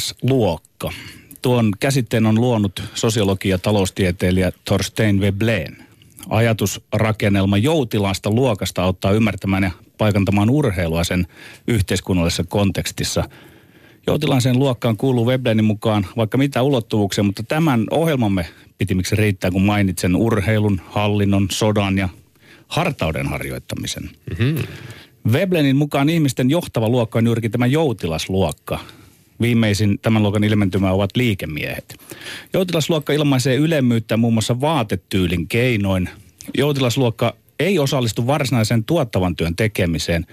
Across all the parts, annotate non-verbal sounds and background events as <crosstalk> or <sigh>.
Joutilasluokka. Tuon käsitteen on luonut sosiologi ja taloustieteilijä Thorstein Veblen. Ajatusrakennelma joutilasta luokasta auttaa ymmärtämään ja paikantamaan urheilua sen yhteiskunnallisessa kontekstissa. Joutilaisen luokkaan kuuluu Veblenin mukaan vaikka mitä ulottuvuuksia, mutta tämän ohjelmamme pitimiksi riittää, kun mainitsen urheilun, hallinnon, sodan ja hartauden harjoittamisen. Mm-hmm. Veblenin mukaan ihmisten johtava luokka on juurikin tämä joutilasluokka. Viimeisin tämän luokan ilmentymä ovat liikemiehet. Joutilasluokka ilmaisee ylemmyyttä muun muassa vaatetyylin keinoin. Joutilasluokka ei osallistu varsinaiseen tuottavan työn tekemiseen.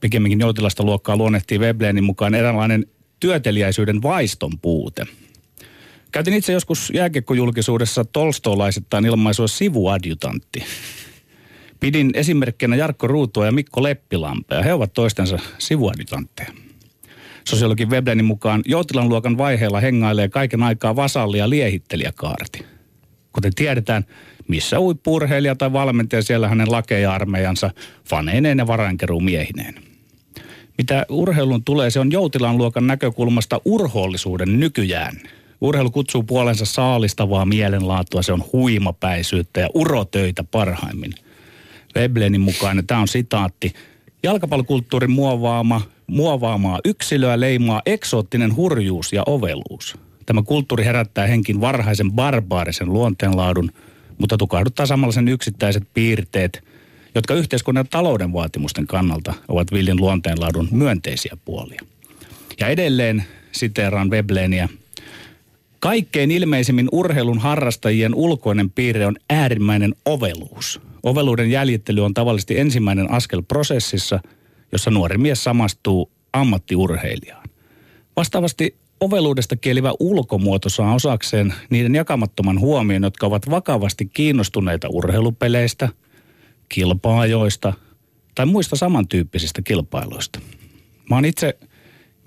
Pikemminkin joutilasta luokkaa luonnehtii Veblenin mukaan eräänlainen työteliäisyyden vaiston puute. Käytin itse joskus jääkekkojulkisuudessa tolstolaisittain ilmaisua sivuadjutantti. Pidin esimerkkinä Jarkko Ruutua ja Mikko Leppilampea. He ovat toistensa sivuadjutantteja. Sosiologin Webdenin mukaan joutilan luokan vaiheella hengailee kaiken aikaa vasalli- ja liehittelijäkaarti. Kuten tiedetään, missä uippurheilija tai valmentaja siellä hänen lakeja-armeijansa faneineen ja varainkeruu miehineen. Mitä urheilun tulee, se on joutilan luokan näkökulmasta urhoollisuuden nykyjään. Urheilu kutsuu puolensa saalistavaa mielenlaatua, se on huimapäisyyttä ja urotöitä parhaimmin – Veblenin mukaan, tämä on sitaatti, jalkapallokulttuurin muovaama, muovaamaa yksilöä leimaa eksoottinen hurjuus ja oveluus. Tämä kulttuuri herättää henkin varhaisen barbaarisen luonteenlaadun, mutta tukahduttaa samalla sen yksittäiset piirteet, jotka yhteiskunnan ja talouden vaatimusten kannalta ovat villin luonteenlaadun myönteisiä puolia. Ja edelleen siteeraan Webleniä. Kaikkein ilmeisimmin urheilun harrastajien ulkoinen piirre on äärimmäinen oveluus. Oveluuden jäljittely on tavallisesti ensimmäinen askel prosessissa, jossa nuori mies samastuu ammattiurheilijaan. Vastaavasti oveluudesta kielivä ulkomuoto saa osakseen niiden jakamattoman huomion, jotka ovat vakavasti kiinnostuneita urheilupeleistä, kilpaajoista tai muista samantyyppisistä kilpailuista. Mä oon itse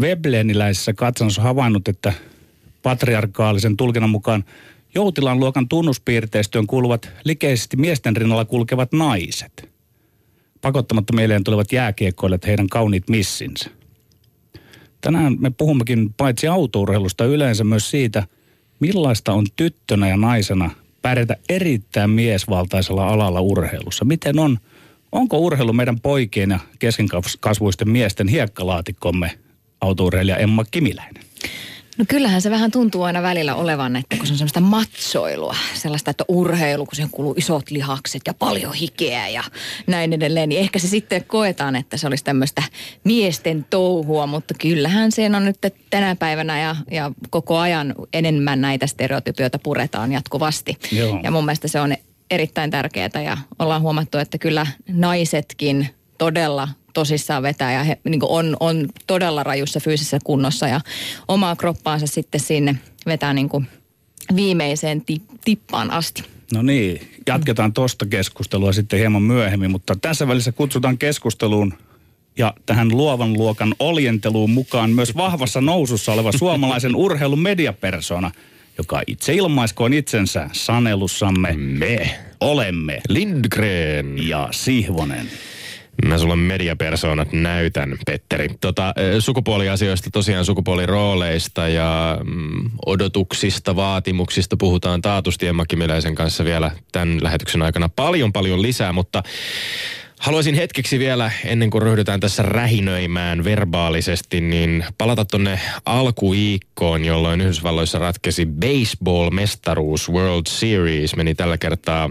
Webleniläisessä katsannossa havainnut, että patriarkaalisen tulkinnan mukaan Joutilan luokan tunnuspiirteistöön kuuluvat likeisesti miesten rinnalla kulkevat naiset. Pakottamatta mieleen tulevat jääkiekkoilijat heidän kauniit missinsä. Tänään me puhummekin paitsi autourheilusta yleensä myös siitä, millaista on tyttönä ja naisena pärjätä erittäin miesvaltaisella alalla urheilussa. Miten on, onko urheilu meidän poikien ja keskenkasvuisten miesten hiekkalaatikkomme autourheilija Emma Kimiläinen? No kyllähän se vähän tuntuu aina välillä olevan, että kun se on semmoista matsoilua, sellaista, että urheilu, kun siihen kuuluu isot lihakset ja paljon hikeä ja näin edelleen, niin ehkä se sitten koetaan, että se olisi tämmöistä miesten touhua, mutta kyllähän siinä on nyt tänä päivänä ja, ja koko ajan enemmän näitä stereotypioita puretaan jatkuvasti. Joo. Ja mun mielestä se on erittäin tärkeää ja ollaan huomattu, että kyllä naisetkin todella tosissaan vetää ja he niin on, on todella rajussa fyysisessä kunnossa ja omaa kroppaansa sitten sinne vetää niin kuin viimeiseen tippaan asti. No niin, jatketaan tuosta keskustelua sitten hieman myöhemmin, mutta tässä välissä kutsutaan keskusteluun ja tähän luovan luokan oljenteluun mukaan myös vahvassa nousussa oleva suomalaisen <laughs> urheilun mediapersona, joka itse ilmaiskoon itsensä sanelussamme. Me olemme Lindgren ja Sihvonen. Mä sulle mediapersoonat näytän, Petteri. Tota, sukupuoliasioista, tosiaan sukupuolirooleista ja mm, odotuksista, vaatimuksista puhutaan taatusti Emma Kimiläisen kanssa vielä tämän lähetyksen aikana paljon paljon lisää, mutta Haluaisin hetkeksi vielä, ennen kuin ryhdytään tässä rähinöimään verbaalisesti, niin palata tuonne alkuiikkoon, jolloin Yhdysvalloissa ratkesi baseball-mestaruus World Series. Meni tällä kertaa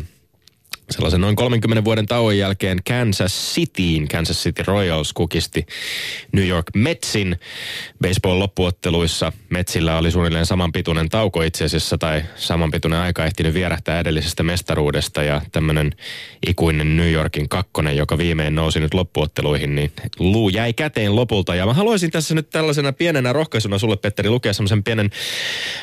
Sellaisen noin 30 vuoden tauon jälkeen Kansas Cityin Kansas City Royals kukisti New York Metsin baseball-loppuotteluissa. Metsillä oli suunnilleen samanpituinen tauko itse asiassa tai samanpituinen aika ehtinyt vierähtää edellisestä mestaruudesta ja tämmöinen ikuinen New Yorkin kakkonen, joka viimein nousi nyt loppuotteluihin, niin luu jäi käteen lopulta. Ja mä haluaisin tässä nyt tällaisena pienenä rohkaisuna sulle, Petteri, lukea semmoisen pienen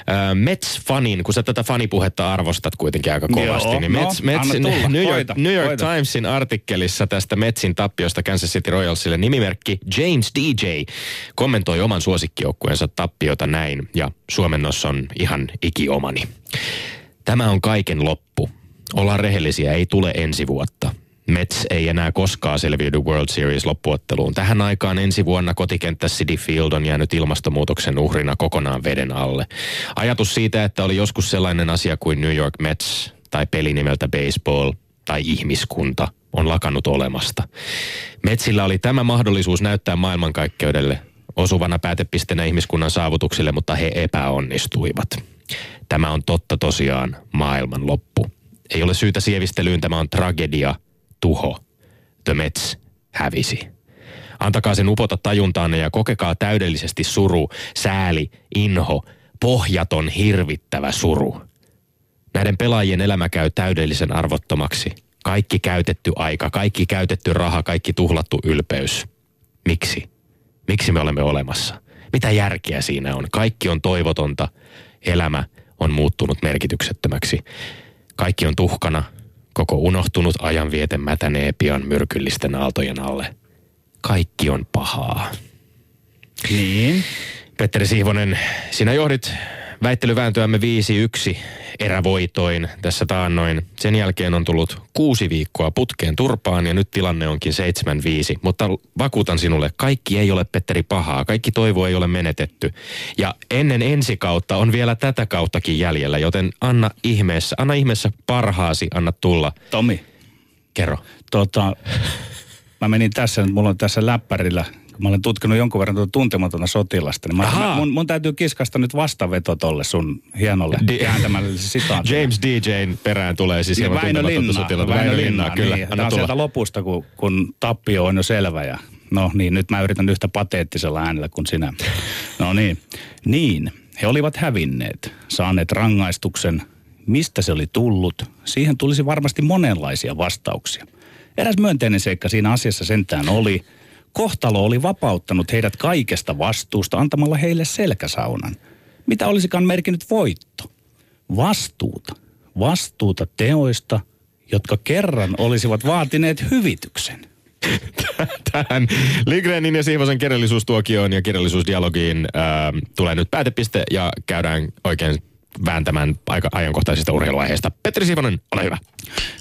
äh, Mets-fanin, kun sä tätä fanipuhetta arvostat kuitenkin aika kovasti. Joo, niin no, Mets, Mets, New York, Koita, New York koita. Timesin artikkelissa tästä Metsin tappiosta Kansas City Royalsille nimimerkki James DJ kommentoi oman suosikkijoukkueensa tappiota näin, ja suomennos on ihan ikiomani. Tämä on kaiken loppu. Ollaan rehellisiä, ei tule ensi vuotta. Mets ei enää koskaan selviydy World Series loppuotteluun. Tähän aikaan ensi vuonna kotikenttä City Field on jäänyt ilmastonmuutoksen uhrina kokonaan veden alle. Ajatus siitä, että oli joskus sellainen asia kuin New York Mets tai peli nimeltä baseball tai ihmiskunta on lakannut olemasta. Metsillä oli tämä mahdollisuus näyttää maailmankaikkeudelle osuvana päätepisteenä ihmiskunnan saavutuksille, mutta he epäonnistuivat. Tämä on totta tosiaan maailman loppu. Ei ole syytä sievistelyyn, tämä on tragedia, tuho. The Mets hävisi. Antakaa sen upota tajuntaanne ja kokekaa täydellisesti suru, sääli, inho, pohjaton hirvittävä suru. Näiden pelaajien elämä käy täydellisen arvottomaksi. Kaikki käytetty aika, kaikki käytetty raha, kaikki tuhlattu ylpeys. Miksi? Miksi me olemme olemassa? Mitä järkeä siinä on? Kaikki on toivotonta. Elämä on muuttunut merkityksettömäksi. Kaikki on tuhkana. Koko unohtunut ajanviete mätänee pian myrkyllisten aaltojen alle. Kaikki on pahaa. Niin. Petteri Sihvonen, sinä johdit väittelyvääntöämme 5-1 erävoitoin tässä taannoin. Sen jälkeen on tullut kuusi viikkoa putkeen turpaan ja nyt tilanne onkin 7-5. Mutta vakuutan sinulle, kaikki ei ole Petteri pahaa, kaikki toivo ei ole menetetty. Ja ennen ensi kautta on vielä tätä kauttakin jäljellä, joten anna ihmeessä, anna ihmeessä parhaasi, anna tulla. Tomi, Kerro. tota, mä menin tässä, mulla on tässä läppärillä, kun mä olen tutkinut jonkun verran tuota tuntematonta sotilasta, niin mä, mun, mun täytyy kiskasta nyt vastaveto tolle sun hienolle Di- kääntämälle sitaatille. <laughs> James DJn perään tulee siis Ja hieman Väinö tuntematonta sotilasta. Väinö Linnaa, kyllä. Niin. Tämä on sieltä lopusta, kun, kun tappio on jo selvä ja no niin, nyt mä yritän yhtä pateettisella äänellä kuin sinä. No niin, niin, he olivat hävinneet, saaneet rangaistuksen. Mistä se oli tullut? Siihen tulisi varmasti monenlaisia vastauksia. Eräs myönteinen seikka siinä asiassa sentään oli, kohtalo oli vapauttanut heidät kaikesta vastuusta antamalla heille selkäsaunan. Mitä olisikaan merkinnyt voitto? Vastuuta. Vastuuta teoista, jotka kerran olisivat vaatineet hyvityksen. <laughs> Tähän Lindgrenin ja Siivosen kirjallisuustuokioon ja kirjallisuusdialogiin ää, tulee nyt päätepiste ja käydään oikein vääntämään aika ajankohtaisista urheiluaiheista. Petteri Siivonen, ole hyvä.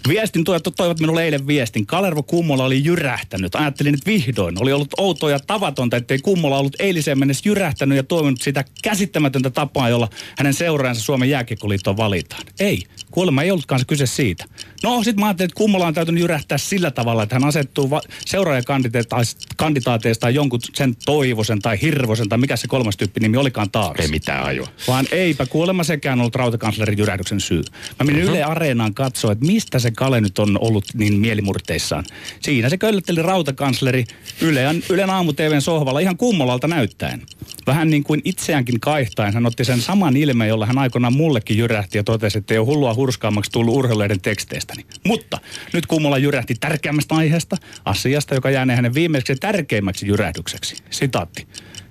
Viestin tuojat toivat minulle eilen viestin. Kalervo Kummola oli jyrähtänyt. Ajattelin, että vihdoin oli ollut outoa ja tavatonta, ettei Kummola ollut eiliseen mennessä jyrähtänyt ja toiminut sitä käsittämätöntä tapaa, jolla hänen seuraajansa Suomen jääkiekkoliittoon valitaan. Ei, kuulemma ei ollutkaan se kyse siitä. No, sit mä ajattelin, että Kummola on täytynyt jyrähtää sillä tavalla, että hän asettuu va- seuraajakandidaateista jonkun sen Toivosen tai Hirvosen tai mikä se kolmas tyyppi nimi olikaan taakse. Ei mitään ajua. Vaan eipä kuulemma sekään ollut rautakanslerin jyrähdyksen syy. Mä menin Yle Areenaan katsoa, että mistä se Kale nyt on ollut niin mielimurteissaan. Siinä se köllötteli rautakansleri Ylen, Ylen aamu TVn sohvalla ihan kummolalta näyttäen. Vähän niin kuin itseäänkin kaihtain hän otti sen saman ilmeen, jolla hän aikoinaan mullekin jyrähti ja totesi, että ei ole hullua hurskaammaksi tullut urheiluiden teksteistäni. Mutta nyt kummola jyrähti tärkeämmästä aiheesta, asiasta, joka jäänee hänen viimeiseksi tärkeimmäksi jyrähdykseksi. Sitaatti.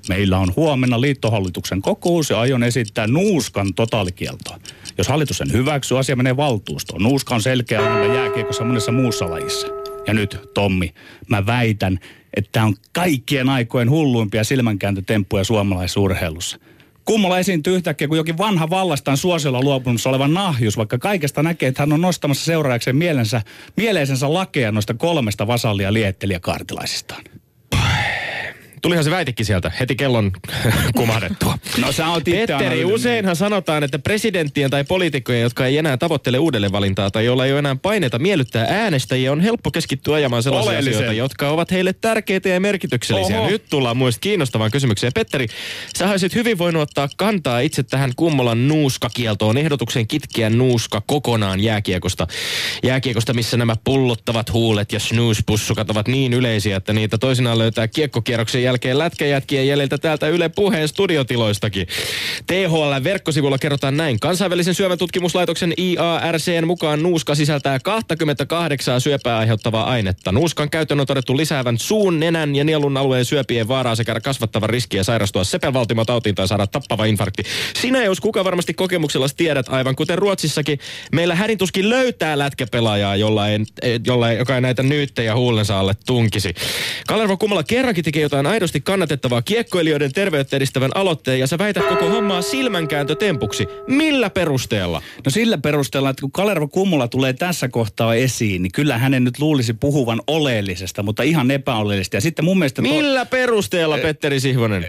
Meillä on huomenna liittohallituksen kokous ja aion esittää nuuskan totaalikieltoa. Jos hallitus sen hyväksyy, asia menee valtuustoon. Nuuska on selkeä ongelma jääkiekossa monessa muussa lajissa. Ja nyt, Tommi, mä väitän, että tämä on kaikkien aikojen hulluimpia silmänkääntötemppuja suomalaisurheilussa. Kummola esiintyy yhtäkkiä kuin jokin vanha vallastaan suosiolla luopunut oleva nahjus, vaikka kaikesta näkee, että hän on nostamassa seuraajakseen mielensä, mieleisensä lakeja noista kolmesta vasallia liettelijäkaartilaisistaan. Tulihan se väitekin sieltä heti kellon <laughs> kumahdettua. No sä oot Petteri, useinhan sanotaan, että presidenttien tai poliitikkojen, jotka ei enää tavoittele uudelleenvalintaa tai joilla ei ole enää paineita miellyttää äänestäjiä, on helppo keskittyä ajamaan sellaisia Oleellisen. asioita, jotka ovat heille tärkeitä ja merkityksellisiä. Oho. Nyt tullaan muista kiinnostavaan kysymykseen. Petteri, sä olisit hyvin voinut ottaa kantaa itse tähän Kummolan nuuskakieltoon, ehdotuksen kitkeä nuuska kokonaan jääkiekosta. Jääkiekosta, missä nämä pullottavat huulet ja snooze-pussukat ovat niin yleisiä, että niitä toisinaan löytää kiekkokierroksen jälkeen jälkeen lätkäjätkien jäljiltä täältä Yle Puheen studiotiloistakin. THL verkkosivulla kerrotaan näin. Kansainvälisen syömätutkimuslaitoksen IARCn mukaan nuuska sisältää 28 syöpää aiheuttavaa ainetta. Nuuskan käytön on todettu lisäävän suun, nenän ja nielun alueen syöpien vaaraa sekä kasvattavan riskiä sairastua sepelvaltimotautiin tai saada tappava infarkti. Sinä jos kuka varmasti kokemuksella tiedät aivan kuten Ruotsissakin. Meillä hädintuskin löytää lätkäpelaajaa, jolla ei, jolla ei, joka ei näitä nyyttejä huulensa alle tunkisi. Kalervo Kumala kerrankin teki jotain kannatettavaa kiekkoilijoiden terveyttä edistävän aloitteen ja sä väität koko hommaa silmänkääntötempuksi. Millä perusteella? No sillä perusteella, että kun Kalervo Kummula tulee tässä kohtaa esiin, niin kyllä hänen nyt luulisi puhuvan oleellisesta, mutta ihan epäoleellista. Ja sitten mun mielestä... Millä perusteella, Petteri Sihvonen?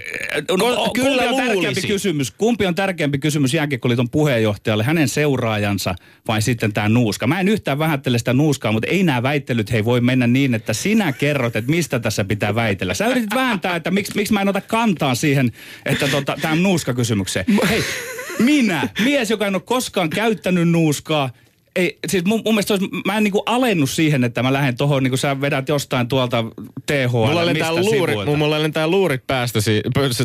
No, no, Ko- kyllä kyllä on tärkeämpi kysymys. Kumpi on tärkeämpi kysymys Jääkiekkoliiton puheenjohtajalle, hänen seuraajansa vai sitten tämä nuuska? Mä en yhtään vähättele sitä nuuskaa, mutta ei nämä väittelyt hei voi mennä niin, että sinä kerrot, että mistä tässä pitää väitellä. Sä yritit vääntää, että miksi, miksi mä en ota kantaa siihen, että tota, tämä nuuska-kysymykseen. Hei, minä, mies, joka en ole koskaan käyttänyt nuuskaa, ei, siis mun, mun mielestä olisi, mä en niinku alennut siihen, että mä lähden tohon, niin kuin sä vedät jostain tuolta THL, Mulla lentää, mistä luurit, sivuilta. mulla lentää luurit päästäsi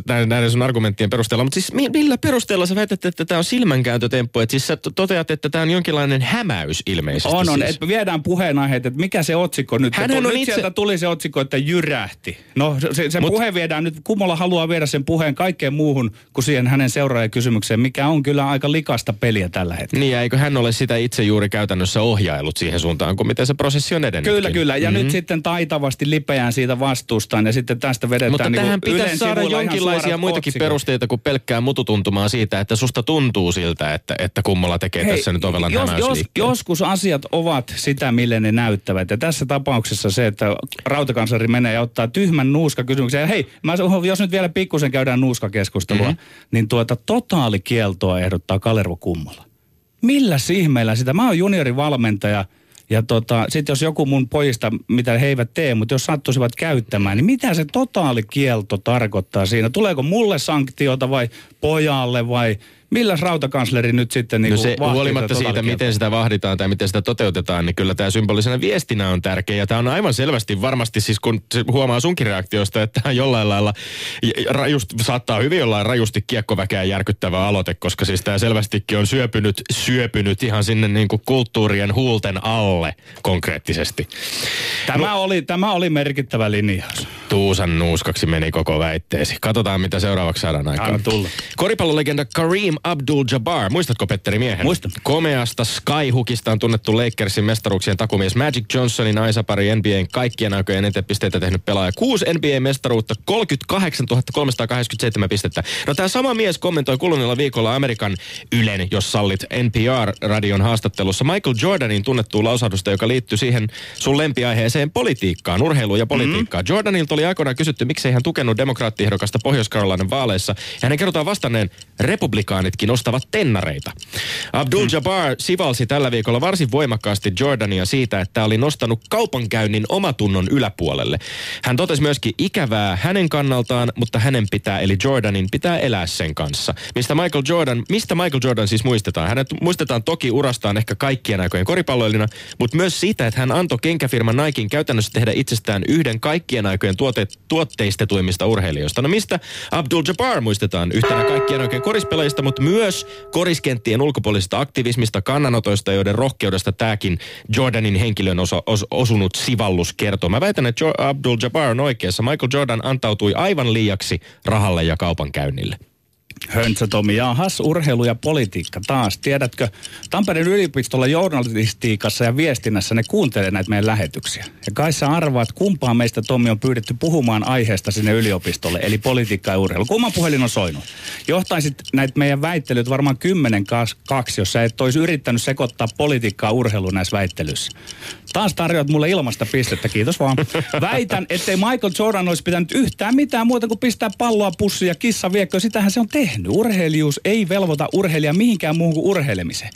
näiden, näiden sun argumenttien perusteella. Mutta siis mi- millä perusteella sä väität, että tämä on silmänkääntötemppu? Että siis sä to- toteat, että tämä on jonkinlainen hämäys ilmeisesti On, on. siis. Että viedään puheenaiheet, että mikä se otsikko nyt Hänhän on. Nyt itse- sieltä tuli se otsikko, että jyrähti. No se, se Mut- puhe viedään nyt, Kumola haluaa viedä sen puheen kaikkeen muuhun kuin siihen hänen seuraajakysymykseen, mikä on kyllä aika likasta peliä tällä hetkellä. Niin, ja eikö hän ole sitä itse juuri käytännössä ohjailut siihen suuntaan, kuin miten se prosessi on edennyt? Kyllä, kyllä. Ja mm-hmm. nyt sitten taitavasti lipeään siitä vastustaan ja sitten tästä vedetään Mutta niin tähän pitäisi saada jonkinlaisia muitakin otsikot. perusteita kuin pelkkää mututuntumaa siitä, että susta tuntuu siltä, että, että kummalla tekee Hei, tässä nyt ovelan jos, jos, joskus asiat ovat sitä, mille ne näyttävät. Ja tässä tapauksessa se, että rautakansari menee ja ottaa tyhmän nuuskakysymyksen. Hei, mä, jos nyt vielä pikkusen käydään nuuskakeskustelua, Mhm. mm-hmm. niin tuota totaalikieltoa ehdottaa Kalervo Kummola. Millä ihmeellä sitä? Mä oon juniorivalmentaja. Ja tota, sitten jos joku mun pojista, mitä he eivät tee, mutta jos sattuisivat käyttämään, niin mitä se totaalikielto tarkoittaa siinä? Tuleeko mulle sanktiota vai pojalle vai milläs rautakansleri nyt sitten niin No se, huolimatta siitä, totaalikieltoa? miten sitä vahditaan tai miten sitä toteutetaan, niin kyllä tämä symbolisena viestinä on tärkeä. Ja tämä on aivan selvästi varmasti, siis kun se huomaa sunkin reaktiosta, että jollain lailla, rajust, saattaa hyvin jollain rajusti kiekkoväkeä järkyttävä aloite, koska siis tämä selvästikin on syöpynyt, syöpynyt ihan sinne niin kuin kulttuurien huulten alle konkreettisesti. Tämä, oli, tämä oli merkittävä linjaus. Tuusan nuuskaksi meni koko väitteesi. Katsotaan, mitä seuraavaksi saadaan aikaan. Tulla. Koripallolegenda Kareem Abdul-Jabbar. Muistatko Petteri miehen? Muistan. Komeasta Skyhookista on tunnettu Lakersin mestaruuksien takumies Magic Johnsonin aisapari NBAn kaikkien aikojen eniten pisteitä tehnyt pelaaja. Kuusi NBA-mestaruutta, 38 387 pistettä. No tämä sama mies kommentoi kuluneella viikolla Amerikan Ylen, jos sallit NPR-radion haastattelussa Michael Jordanin tunnettuun lausahdusta, joka liittyy siihen sun lempiaiheeseen politiikkaan, urheiluun ja politiikkaan. Mm. Jordanilta oli aikoinaan kysytty, miksei hän tukenut demokraattiehdokasta Pohjois-Carolinan vaaleissa. Ja hänen kerrotaan vastanneen, republikaanitkin ostavat tennareita. Abdul-Jabbar sivalsi tällä viikolla varsin voimakkaasti Jordania siitä, että oli nostanut kaupankäynnin omatunnon yläpuolelle. Hän totesi myöskin ikävää hänen kannaltaan, mutta hänen pitää, eli Jordanin pitää elää sen kanssa. Mistä Michael Jordan, mistä Michael Jordan siis muistetaan? Hänet muistetaan toki urastaan ehkä kaikkien aikojen koripalloilina, mutta myös siitä, että hän antoi kenkäfirman Nikein käytännössä tehdä itsestään yhden kaikkien aikojen tuote, tuotteistetuimmista urheilijoista. No mistä Abdul-Jabbar muistetaan yhtenä kaikkien aikojen korispelaajista, mutta myös koriskenttien ulkopuolisesta aktivismista, kannanotoista, joiden rohkeudesta tämäkin Jordanin henkilön osa, os, osunut sivallus kertoo. Mä väitän, että jo, Abdul-Jabbar on oikeassa. Michael Jordan antautui aivan liiaksi rahalle ja kaupankäynnille. Höntsä Tomi, jahas, urheilu ja politiikka taas. Tiedätkö, Tampereen yliopistolla journalistiikassa ja viestinnässä ne kuuntelee näitä meidän lähetyksiä. Ja kai sä arvaat, kumpaa meistä Tomi on pyydetty puhumaan aiheesta sinne yliopistolle, eli politiikka ja urheilu. Kumman puhelin on soinut? Johtaisit näitä meidän väittelyt varmaan kymmenen kaksi, jos sä et olisi yrittänyt sekoittaa politiikkaa urheiluun näissä väittelyissä. Taas tarjoat mulle ilmasta pistettä, kiitos vaan. Väitän, ettei Michael Jordan olisi pitänyt yhtään mitään muuta kuin pistää palloa pussiin ja kissa viekö. Sitähän se on tehnyt. Urheilijuus ei velvoita urheilijaa mihinkään muuhun kuin urheilemiseen.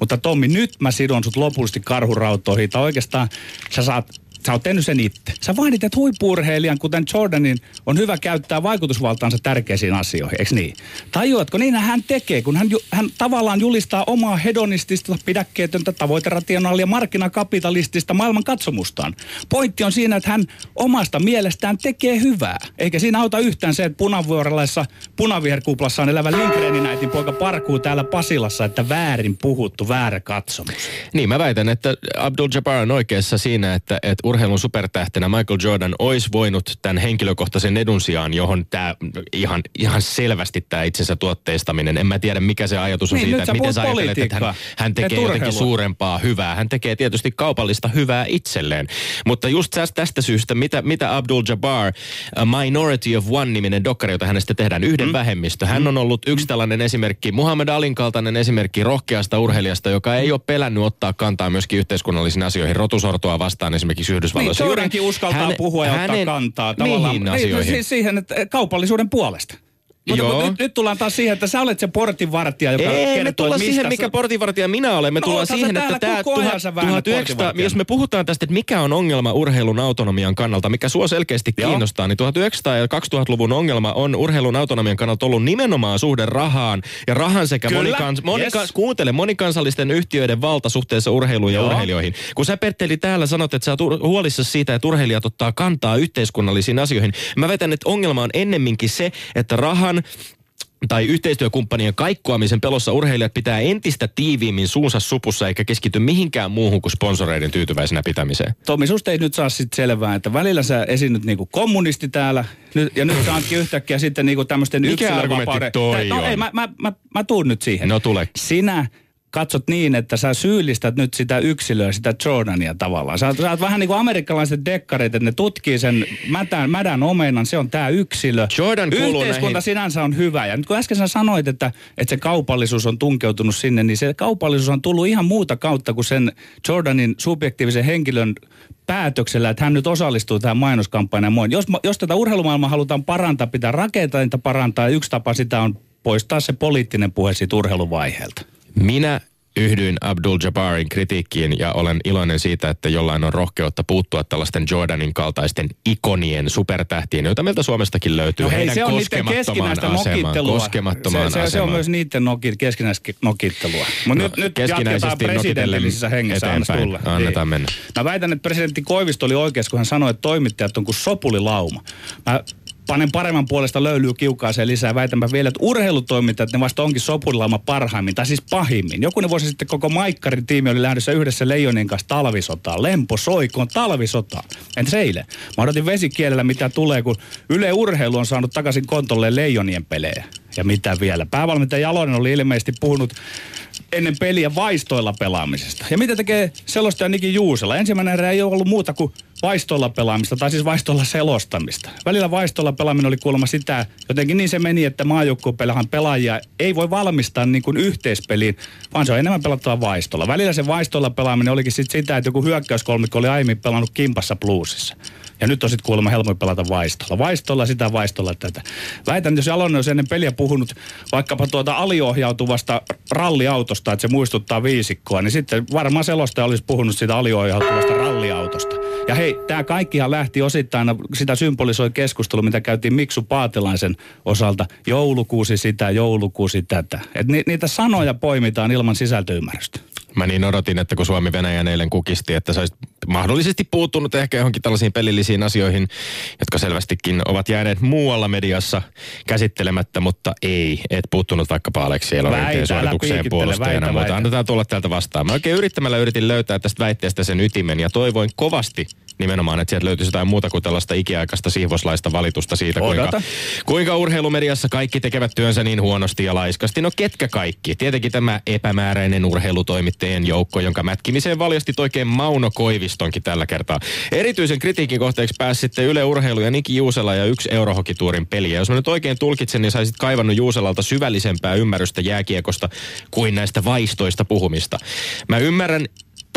Mutta Tommi, nyt mä sidon sut lopullisesti karhurautoihin. Tai oikeastaan sä saat sä oot tehnyt sen itse. Sä vaadit, että huippurheilijan, kuten Jordanin, on hyvä käyttää vaikutusvaltaansa tärkeisiin asioihin, eikö niin? Tajuatko, niin hän tekee, kun hän, hän tavallaan julistaa omaa hedonistista, pidäkkeetöntä, tavoiterationaalia, markkinakapitalistista maailman katsomustaan. Pointti on siinä, että hän omasta mielestään tekee hyvää. Eikä siinä auta yhtään se, että punavuorelaisessa punaviherkuplassa on elävä Lindgrenin äitin poika parkuu täällä Pasilassa, että väärin puhuttu, väärä katsomus. Niin, mä väitän, että Abdul Jabbar on oikeassa siinä, että, että urheilun supertähtenä Michael Jordan olisi voinut tämän henkilökohtaisen edun sijaan, johon tämä ihan, ihan selvästi tämä itsensä tuotteistaminen, en mä tiedä mikä se ajatus on Niin, siitä, että miten sä ajattelet, että hän, hän tekee jotenkin suurempaa hyvää. Hän tekee tietysti kaupallista hyvää itselleen. Mutta just tästä, syystä, mitä, mitä Abdul Jabbar, Minority of One-niminen dokkari, jota hänestä tehdään, yhden mm. vähemmistö. Hän on ollut yksi tällainen esimerkki, Muhammad Alin kaltainen esimerkki rohkeasta urheilijasta, joka ei ole pelännyt ottaa kantaa myöskin yhteiskunnallisiin asioihin, rotusortoa vastaan esimerkiksi Yhdysvalloissa. Jordankin uskaltaa häne- puhua ja ottaa hänen- kantaa tavallaan. Mihin Niin, asioihin? siis siihen, että kaupallisuuden puolesta. Mutta Joo. kun nyt, nyt tullaan taas siihen, että sä olet se portinvartija, joka Ei, me kertoo, tullaan että siihen, mistä mikä portinvartija minä olen. Me No, tullaan siihen, että tämä koko ajan sä väännät 1900, portinvartijana. jos me puhutaan tästä, että mikä on ongelma urheilun autonomian kannalta, mikä sua selkeästi Joo. kiinnostaa, niin 1900- ja 2000-luvun ongelma on urheilun autonomian kannalta ollut nimenomaan suhde rahaan ja rahan sekä Kyllä, monikans, monikans, yes. kuuntele, monikansallisten yhtiöiden valta suhteessa urheiluun ja Joo. urheilijoihin. Kun sä Pertteli täällä sanot, että sä oot huolissasi siitä, että urheilijat ottaa kantaa yhteiskunnallisiin asioihin, mä väitän, että ongelma on ennemminkin se, että rahan tai yhteistyökumppanien kaikkoamisen pelossa urheilijat pitää entistä tiiviimmin suunsa supussa eikä keskity mihinkään muuhun kuin sponsoreiden tyytyväisenä pitämiseen. Tommi, susta ei nyt saa sit selvää, että välillä sä esiinnyt niinku kommunisti täällä, nyt, ja nyt sä ootkin yhtäkkiä sitten niinku tämmöisten Mikä yksilönvapauden... argumentti toi no, on? ei, mä, mä, mä, mä tuun nyt siihen. No tule. Sinä katsot niin, että sä syyllistät nyt sitä yksilöä, sitä Jordania tavallaan. Sä, oot- sä oot vähän niin kuin amerikkalaiset dekkarit, että ne tutkii sen mätän, mädän omenan, se on tämä yksilö. Jordan Yhteiskunta näihin- sinänsä on hyvä. Ja nyt kun äsken sä sanoit, että, että se kaupallisuus on tunkeutunut sinne, niin se kaupallisuus on tullut ihan muuta kautta kuin sen Jordanin subjektiivisen henkilön päätöksellä, että hän nyt osallistuu tähän mainoskampanjaan. ja muun. Jos, jos tätä urheilumaailmaa halutaan parantaa, pitää rakenteita parantaa. ja Yksi tapa sitä on poistaa se poliittinen puhe siitä urheiluvaiheelta. Minä yhdyin Abdul Jabbarin kritiikkiin ja olen iloinen siitä, että jollain on rohkeutta puuttua tällaisten Jordanin kaltaisten ikonien supertähtien, joita meiltä Suomestakin löytyy. No hei, se on niiden keskinäistä asemaan, nokittelua. Koskemattomaan se, se, se on myös niiden noki, keskinäistä nokittelua. Mutta No, nyt, nyt jatketaan presidentillisessä nokitellen hengessä. Anna eteenpäin. tulla. Annetaan Niin. mennä. Mä väitän, että presidentti Koivisto oli oikeassa, kun hän sanoi, että toimittajat on kuin sopulilauma. Mä panen paremman puolesta löylyy kiukaaseen lisää. Väitänpä vielä, että urheilutoimittajat, ne vasta onkin sopulilauma parhaimmin, tai siis pahimmin. Jokunen vuosi sitten koko Maikkarin tiimi oli lähdössä yhdessä Leijonien kanssa talvisotaan. Lempo soikoon talvisotaan. Entäs eilen? Mä odotin vesikielellä, mitä tulee, kun Yle Urheilu on saanut takaisin kontolle Leijonien pelejä. Ja mitä vielä? Päävalmentaja Jalonen oli ilmeisesti puhunut ennen peliä vaistoilla pelaamisesta. Ja mitä tekee selostaja Niki Juusela? Ensimmäinen erä ei ole ollut muuta kuin vaistoilla pelaamista, tai siis vaistoilla selostamista. Välillä vaistoilla pelaaminen oli kuulemma sitä, jotenkin niin se meni, että maajoukkuepelahan pelaajia ei voi valmistaa niin kuin yhteispeliin, vaan se on enemmän pelattava vaistolla. Välillä se vaistoilla pelaaminen olikin sitten sitä, että joku hyökkäyskolmikko oli aiemmin pelannut kimpassa bluesissa. Ja nyt on sitten kuulemma helpompi pelata vaistolla. Vaistolla sitä, vaistolla tätä. Väitän, jos Jalonen olisi ennen peliä puhunut vaikkapa tuota aliohjautuvasta ralliautosta, että se muistuttaa viisikkoa, niin sitten varmaan selostaja olisi puhunut siitä aliohjautuvasta ralliautosta. Ja hei, tämä kaikkihan lähti osittain, sitä symbolisoi keskustelu, mitä käytiin Miksu Paatelaisen osalta. Joulukuusi sitä, joulukuusi tätä. Et ni, niitä sanoja poimitaan ilman sisältöymmärrystä. Mä niin odotin, että kun Suomi Venäjän eilen kukisti, että sä mahdollisesti puuttunut ehkä johonkin tällaisiin pelillisiin asioihin, jotka selvästikin ovat jääneet muualla mediassa käsittelemättä, mutta ei, et puuttunut vaikkapa Aleksi Elorinteen suoritukseen puolustajana, mutta annetaan tulla täältä vastaan. Mä oikein yrittämällä yritin löytää tästä väitteestä sen ytimen ja toivoin kovasti nimenomaan, että sieltä löytyisi jotain muuta kuin tällaista ikiaikaista sihvoslaista valitusta siitä, kuinka, kuinka urheilumediassa kaikki tekevät työnsä niin huonosti ja laiskasti. No ketkä kaikki? Tietenkin tämä epämääräinen urheilutoimittajien joukko, jonka mätkimiseen valjasti oikein Mauno Koivistonkin tällä kertaa. Erityisen kritiikin kohteeksi pääsi sitten Yle Urheilu ja Niki Juusela ja yksi Eurohokituurin peli. Ja jos mä nyt oikein tulkitsen, niin saisit kaivannut Juuselalta syvällisempää ymmärrystä jääkiekosta kuin näistä vaistoista puhumista. Mä ymmärrän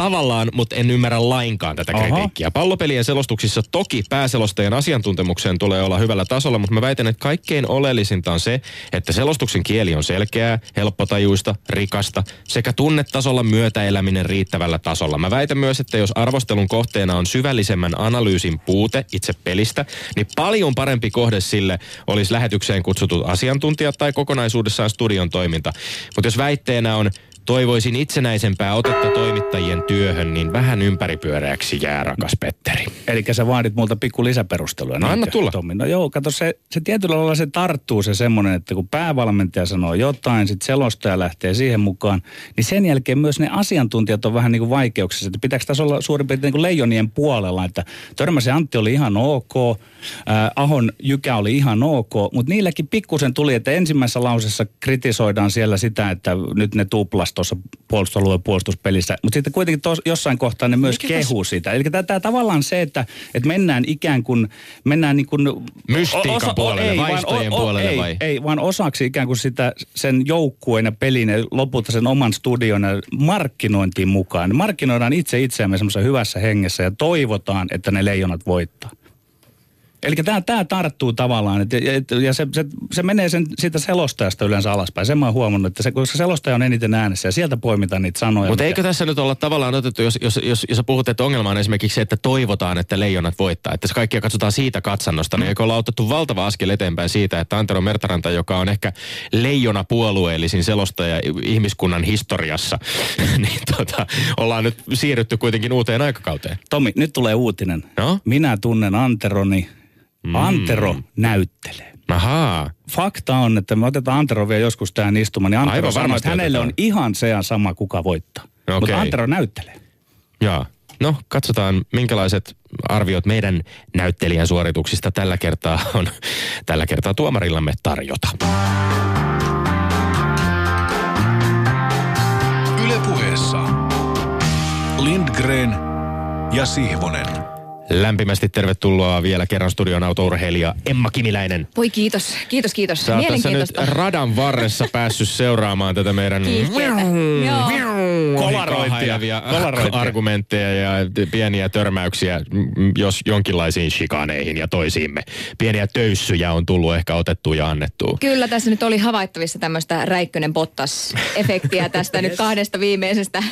tavallaan, mutta en ymmärrä lainkaan tätä Aha. kritiikkiä. Pallopelien selostuksissa toki pääselostajan asiantuntemukseen tulee olla hyvällä tasolla, mutta mä väitän, että kaikkein oleellisinta on se, että selostuksen kieli on selkeää, helppotajuista, rikasta sekä tunnetasolla myötäeläminen riittävällä tasolla. Mä väitän myös, että jos arvostelun kohteena on syvällisemmän analyysin puute itse pelistä, niin paljon parempi kohde sille olisi lähetykseen kutsutut asiantuntijat tai kokonaisuudessaan studion toiminta. Mutta jos väitteenä on toivoisin itsenäisempää otetta toimittajien työhön, niin vähän ympäripyöreäksi jää, rakas Petteri. Eli sä vaadit multa pikku lisäperusteluja. No anna tulla. Tommi? No joo, kato se, se tietyllä lailla se tarttuu se semmoinen, että kun päävalmentaja sanoo jotain, sitten selostaja lähtee siihen mukaan, niin sen jälkeen myös ne asiantuntijat on vähän niin kuin vaikeuksissa. Että pitääkö tässä olla suurin piirtein niin kuin leijonien puolella, että Törmäsen Antti oli ihan ok, ää, Ahon Jykä oli ihan ok, mutta niilläkin pikkusen tuli, että ensimmäisessä lausessa kritisoidaan siellä sitä, että nyt ne tuplas tuossa puolustusalueen puolustuspelissä, mutta sitten kuitenkin tos, jossain kohtaa ne myös Mikä kehuu sitä. Eli tämä tavallaan se, että, että mennään ikään kuin, mennään niin kuin... Mystiikan puolelle, vaistojen puolelle ei, vai? Ei, vaan osaksi ikään kuin sitä sen joukkueen ja pelin ja lopulta sen oman studion ja markkinointiin mukaan. Markkinoidaan itse itseämme semmoisessa hyvässä hengessä ja toivotaan, että ne leijonat voittaa. Eli tämä, tämä tarttuu tavallaan, et, et, ja se, se, se menee sen, siitä selostajasta yleensä alaspäin. Sen mä oon huomannut, että se, koska selostaja on eniten äänessä ja sieltä poimitaan niitä sanoja. Mutta eikö tässä nyt olla tavallaan otettu, jos, jos, jos, jos puhut, että ongelma on esimerkiksi se, että toivotaan, että leijonat voittaa, että se kaikkia katsotaan siitä katsannosta, niin eikö olla otettu valtava askel eteenpäin siitä, että Antero Mertaranta, joka on ehkä leijona puolueellisin selostaja ihmiskunnan historiassa, <laughs> niin tota, ollaan nyt siirrytty kuitenkin uuteen aikakauteen. Tomi, nyt tulee uutinen. No? Minä tunnen Anteroni. Antero näyttelee. Ahaa. Fakta on, että me otetaan Antero vielä joskus tähän istumaan, niin Antero Aivan sanoo, varmasti että hänelle otetaan. on ihan se ja sama, kuka voittaa. Okei. Mutta Antero näyttelee. Jaa. No, katsotaan minkälaiset arviot meidän näyttelijän suorituksista tällä kertaa on tällä kertaa tuomarillamme tarjota. Ylepuheessa Lindgren ja Sihvonen. Lämpimästi tervetuloa vielä kerran studion autourheilija Emma Kimiläinen. Voi kiitos, kiitos, kiitos. Sä oot tässä nyt radan varressa päässyt seuraamaan tätä meidän kolarointia, Kolarointia. argumentteja ja pieniä törmäyksiä, m- jos jonkinlaisiin shikaneihin ja toisiimme. Pieniä töyssyjä on tullut ehkä otettua ja annettua. Kyllä tässä nyt oli havaittavissa tämmöistä Räikkönen Bottas-efektiä <laughs> tästä nyt kahdesta viimeisestä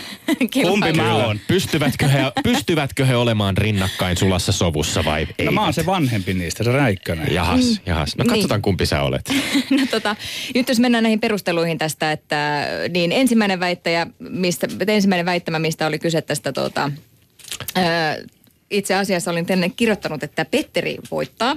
kilpailusta. mä oon? Pystyvätkö he, pystyvätkö he olemaan rinnakkain sulassa sovussa vai ei? No mä oon se vanhempi niistä, se Räikkönen. Jahas, jahas. No katsotaan Niin. kumpi sä olet. <laughs> No tota, nyt jos mennään näihin perusteluihin tästä, että niin ensimmäinen väittäjä, mistä, ensimmäinen väittämä, mistä oli kyse tästä tota, ää, itse asiassa olin tänne kirjoittanut, että Petteri voittaa.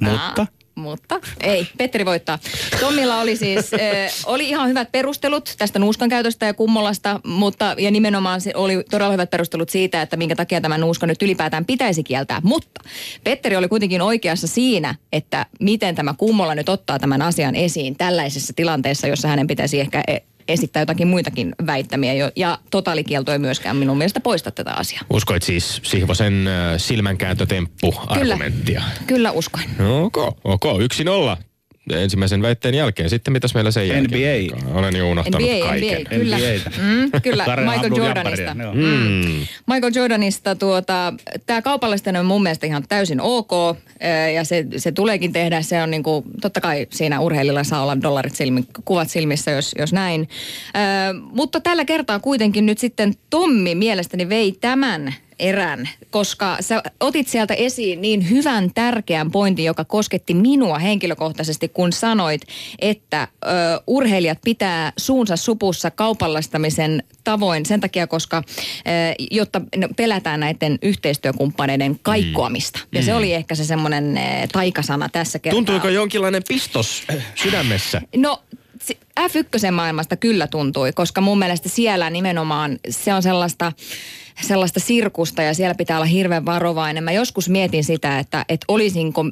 Mutta? Aa, mutta ei, Petteri voittaa. Tommilla oli siis, äh, oli ihan hyvät perustelut tästä nuuskan käytöstä ja kummolasta, mutta ja nimenomaan se oli todella hyvät perustelut siitä, että minkä takia tämä nuuska nyt ylipäätään pitäisi kieltää. Mutta Petteri oli kuitenkin oikeassa siinä, että miten tämä kummola nyt ottaa tämän asian esiin tällaisessa tilanteessa, jossa hänen pitäisi ehkä e- esittää jotakin muitakin väittämiä. Jo, ja totaalikielto ei myöskään minun mielestä poista tätä asiaa. Uskoit siis Sihvosen äh, silmänkääntötemppu argumenttia? Kyllä uskoin. No ok, ok. Yksi nolla ensimmäisen väitteen jälkeen. Sitten mitäs meillä sen jälkeen? NBA. Olen jo unohtanut NBA, kaiken. NBA, kyllä. NBAtä. Mm, kyllä, Michael Jordanista. Joo. Mm. Michael Jordanista tuota, tämä kaupallistaminen on mun mielestä ihan täysin ok ö, ja se, se tuleekin tehdä. Se on niinku, totta kai siinä urheilijalla saa olla dollarit silmi, kuvat silmissä, jos, jos näin. Ö, mutta tällä kertaa kuitenkin nyt sitten Tommi mielestäni vei tämän erän, koska sä otit sieltä esiin niin hyvän tärkeän pointin, joka kosketti minua henkilökohtaisesti, kun sanoit, että ö, urheilijat pitää suunsa supussa kaupallistamisen tavoin sen takia, koska ö, jotta no, pelätään näiden yhteistyökumppaneiden kaikkoamista. Ja se oli ehkä se semmoinen taikasana tässä kertaa. Tuntuiko jonkinlainen pistos sydämessä? No se- F1-maailmasta kyllä tuntui, koska mun mielestä siellä nimenomaan se on sellaista, sellaista sirkusta ja siellä pitää olla hirveän varovainen. Mä joskus mietin sitä, että, että olisinko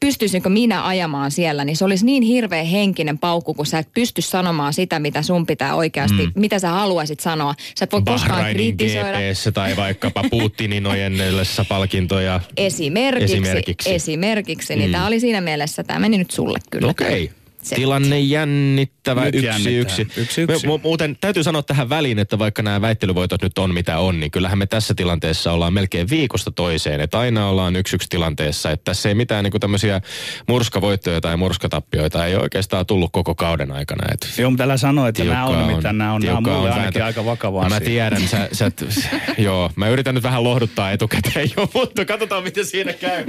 pystyisinkö minä ajamaan siellä, niin se olisi niin hirveä henkinen paukku, kun sä et pysty sanomaan sitä, mitä sun pitää oikeasti, mm. mitä sä haluaisit sanoa. Sä et voi koskaan Bahrainin kritisoida. GPssä tai vaikkapa Putinin ojennellessa palkintoja. Esimerkiksi, Esimerkiksi. esimerkiksi niin tämä oli siinä mielessä, tämä meni nyt sulle kyllä. Okei. setit. Tilanne jännittävä, Nyt yksi, jännittää. yksi. Yksi, yksi. Me, mu- muuten täytyy sanoa tähän väliin, että vaikka nämä väittelyvoitot nyt on mitä on, niin kyllähän me tässä tilanteessa ollaan melkein viikosta toiseen. Että aina ollaan yksi yksi tilanteessa, että tässä ei mitään niin tämmöisiä murskavoittoja tai murskatappioita ei oikeastaan tullut koko kauden aikana. Et Joo, mutta älä sano, että nämä on, tiukkaa nimittäin nämä on, nämä on mulle on ainakin aika vakava No Mä tiedän, sä, sä et, <laughs> joo, mä yritän nyt vähän lohduttaa etukäteen jo, mutta katsotaan miten siinä käy.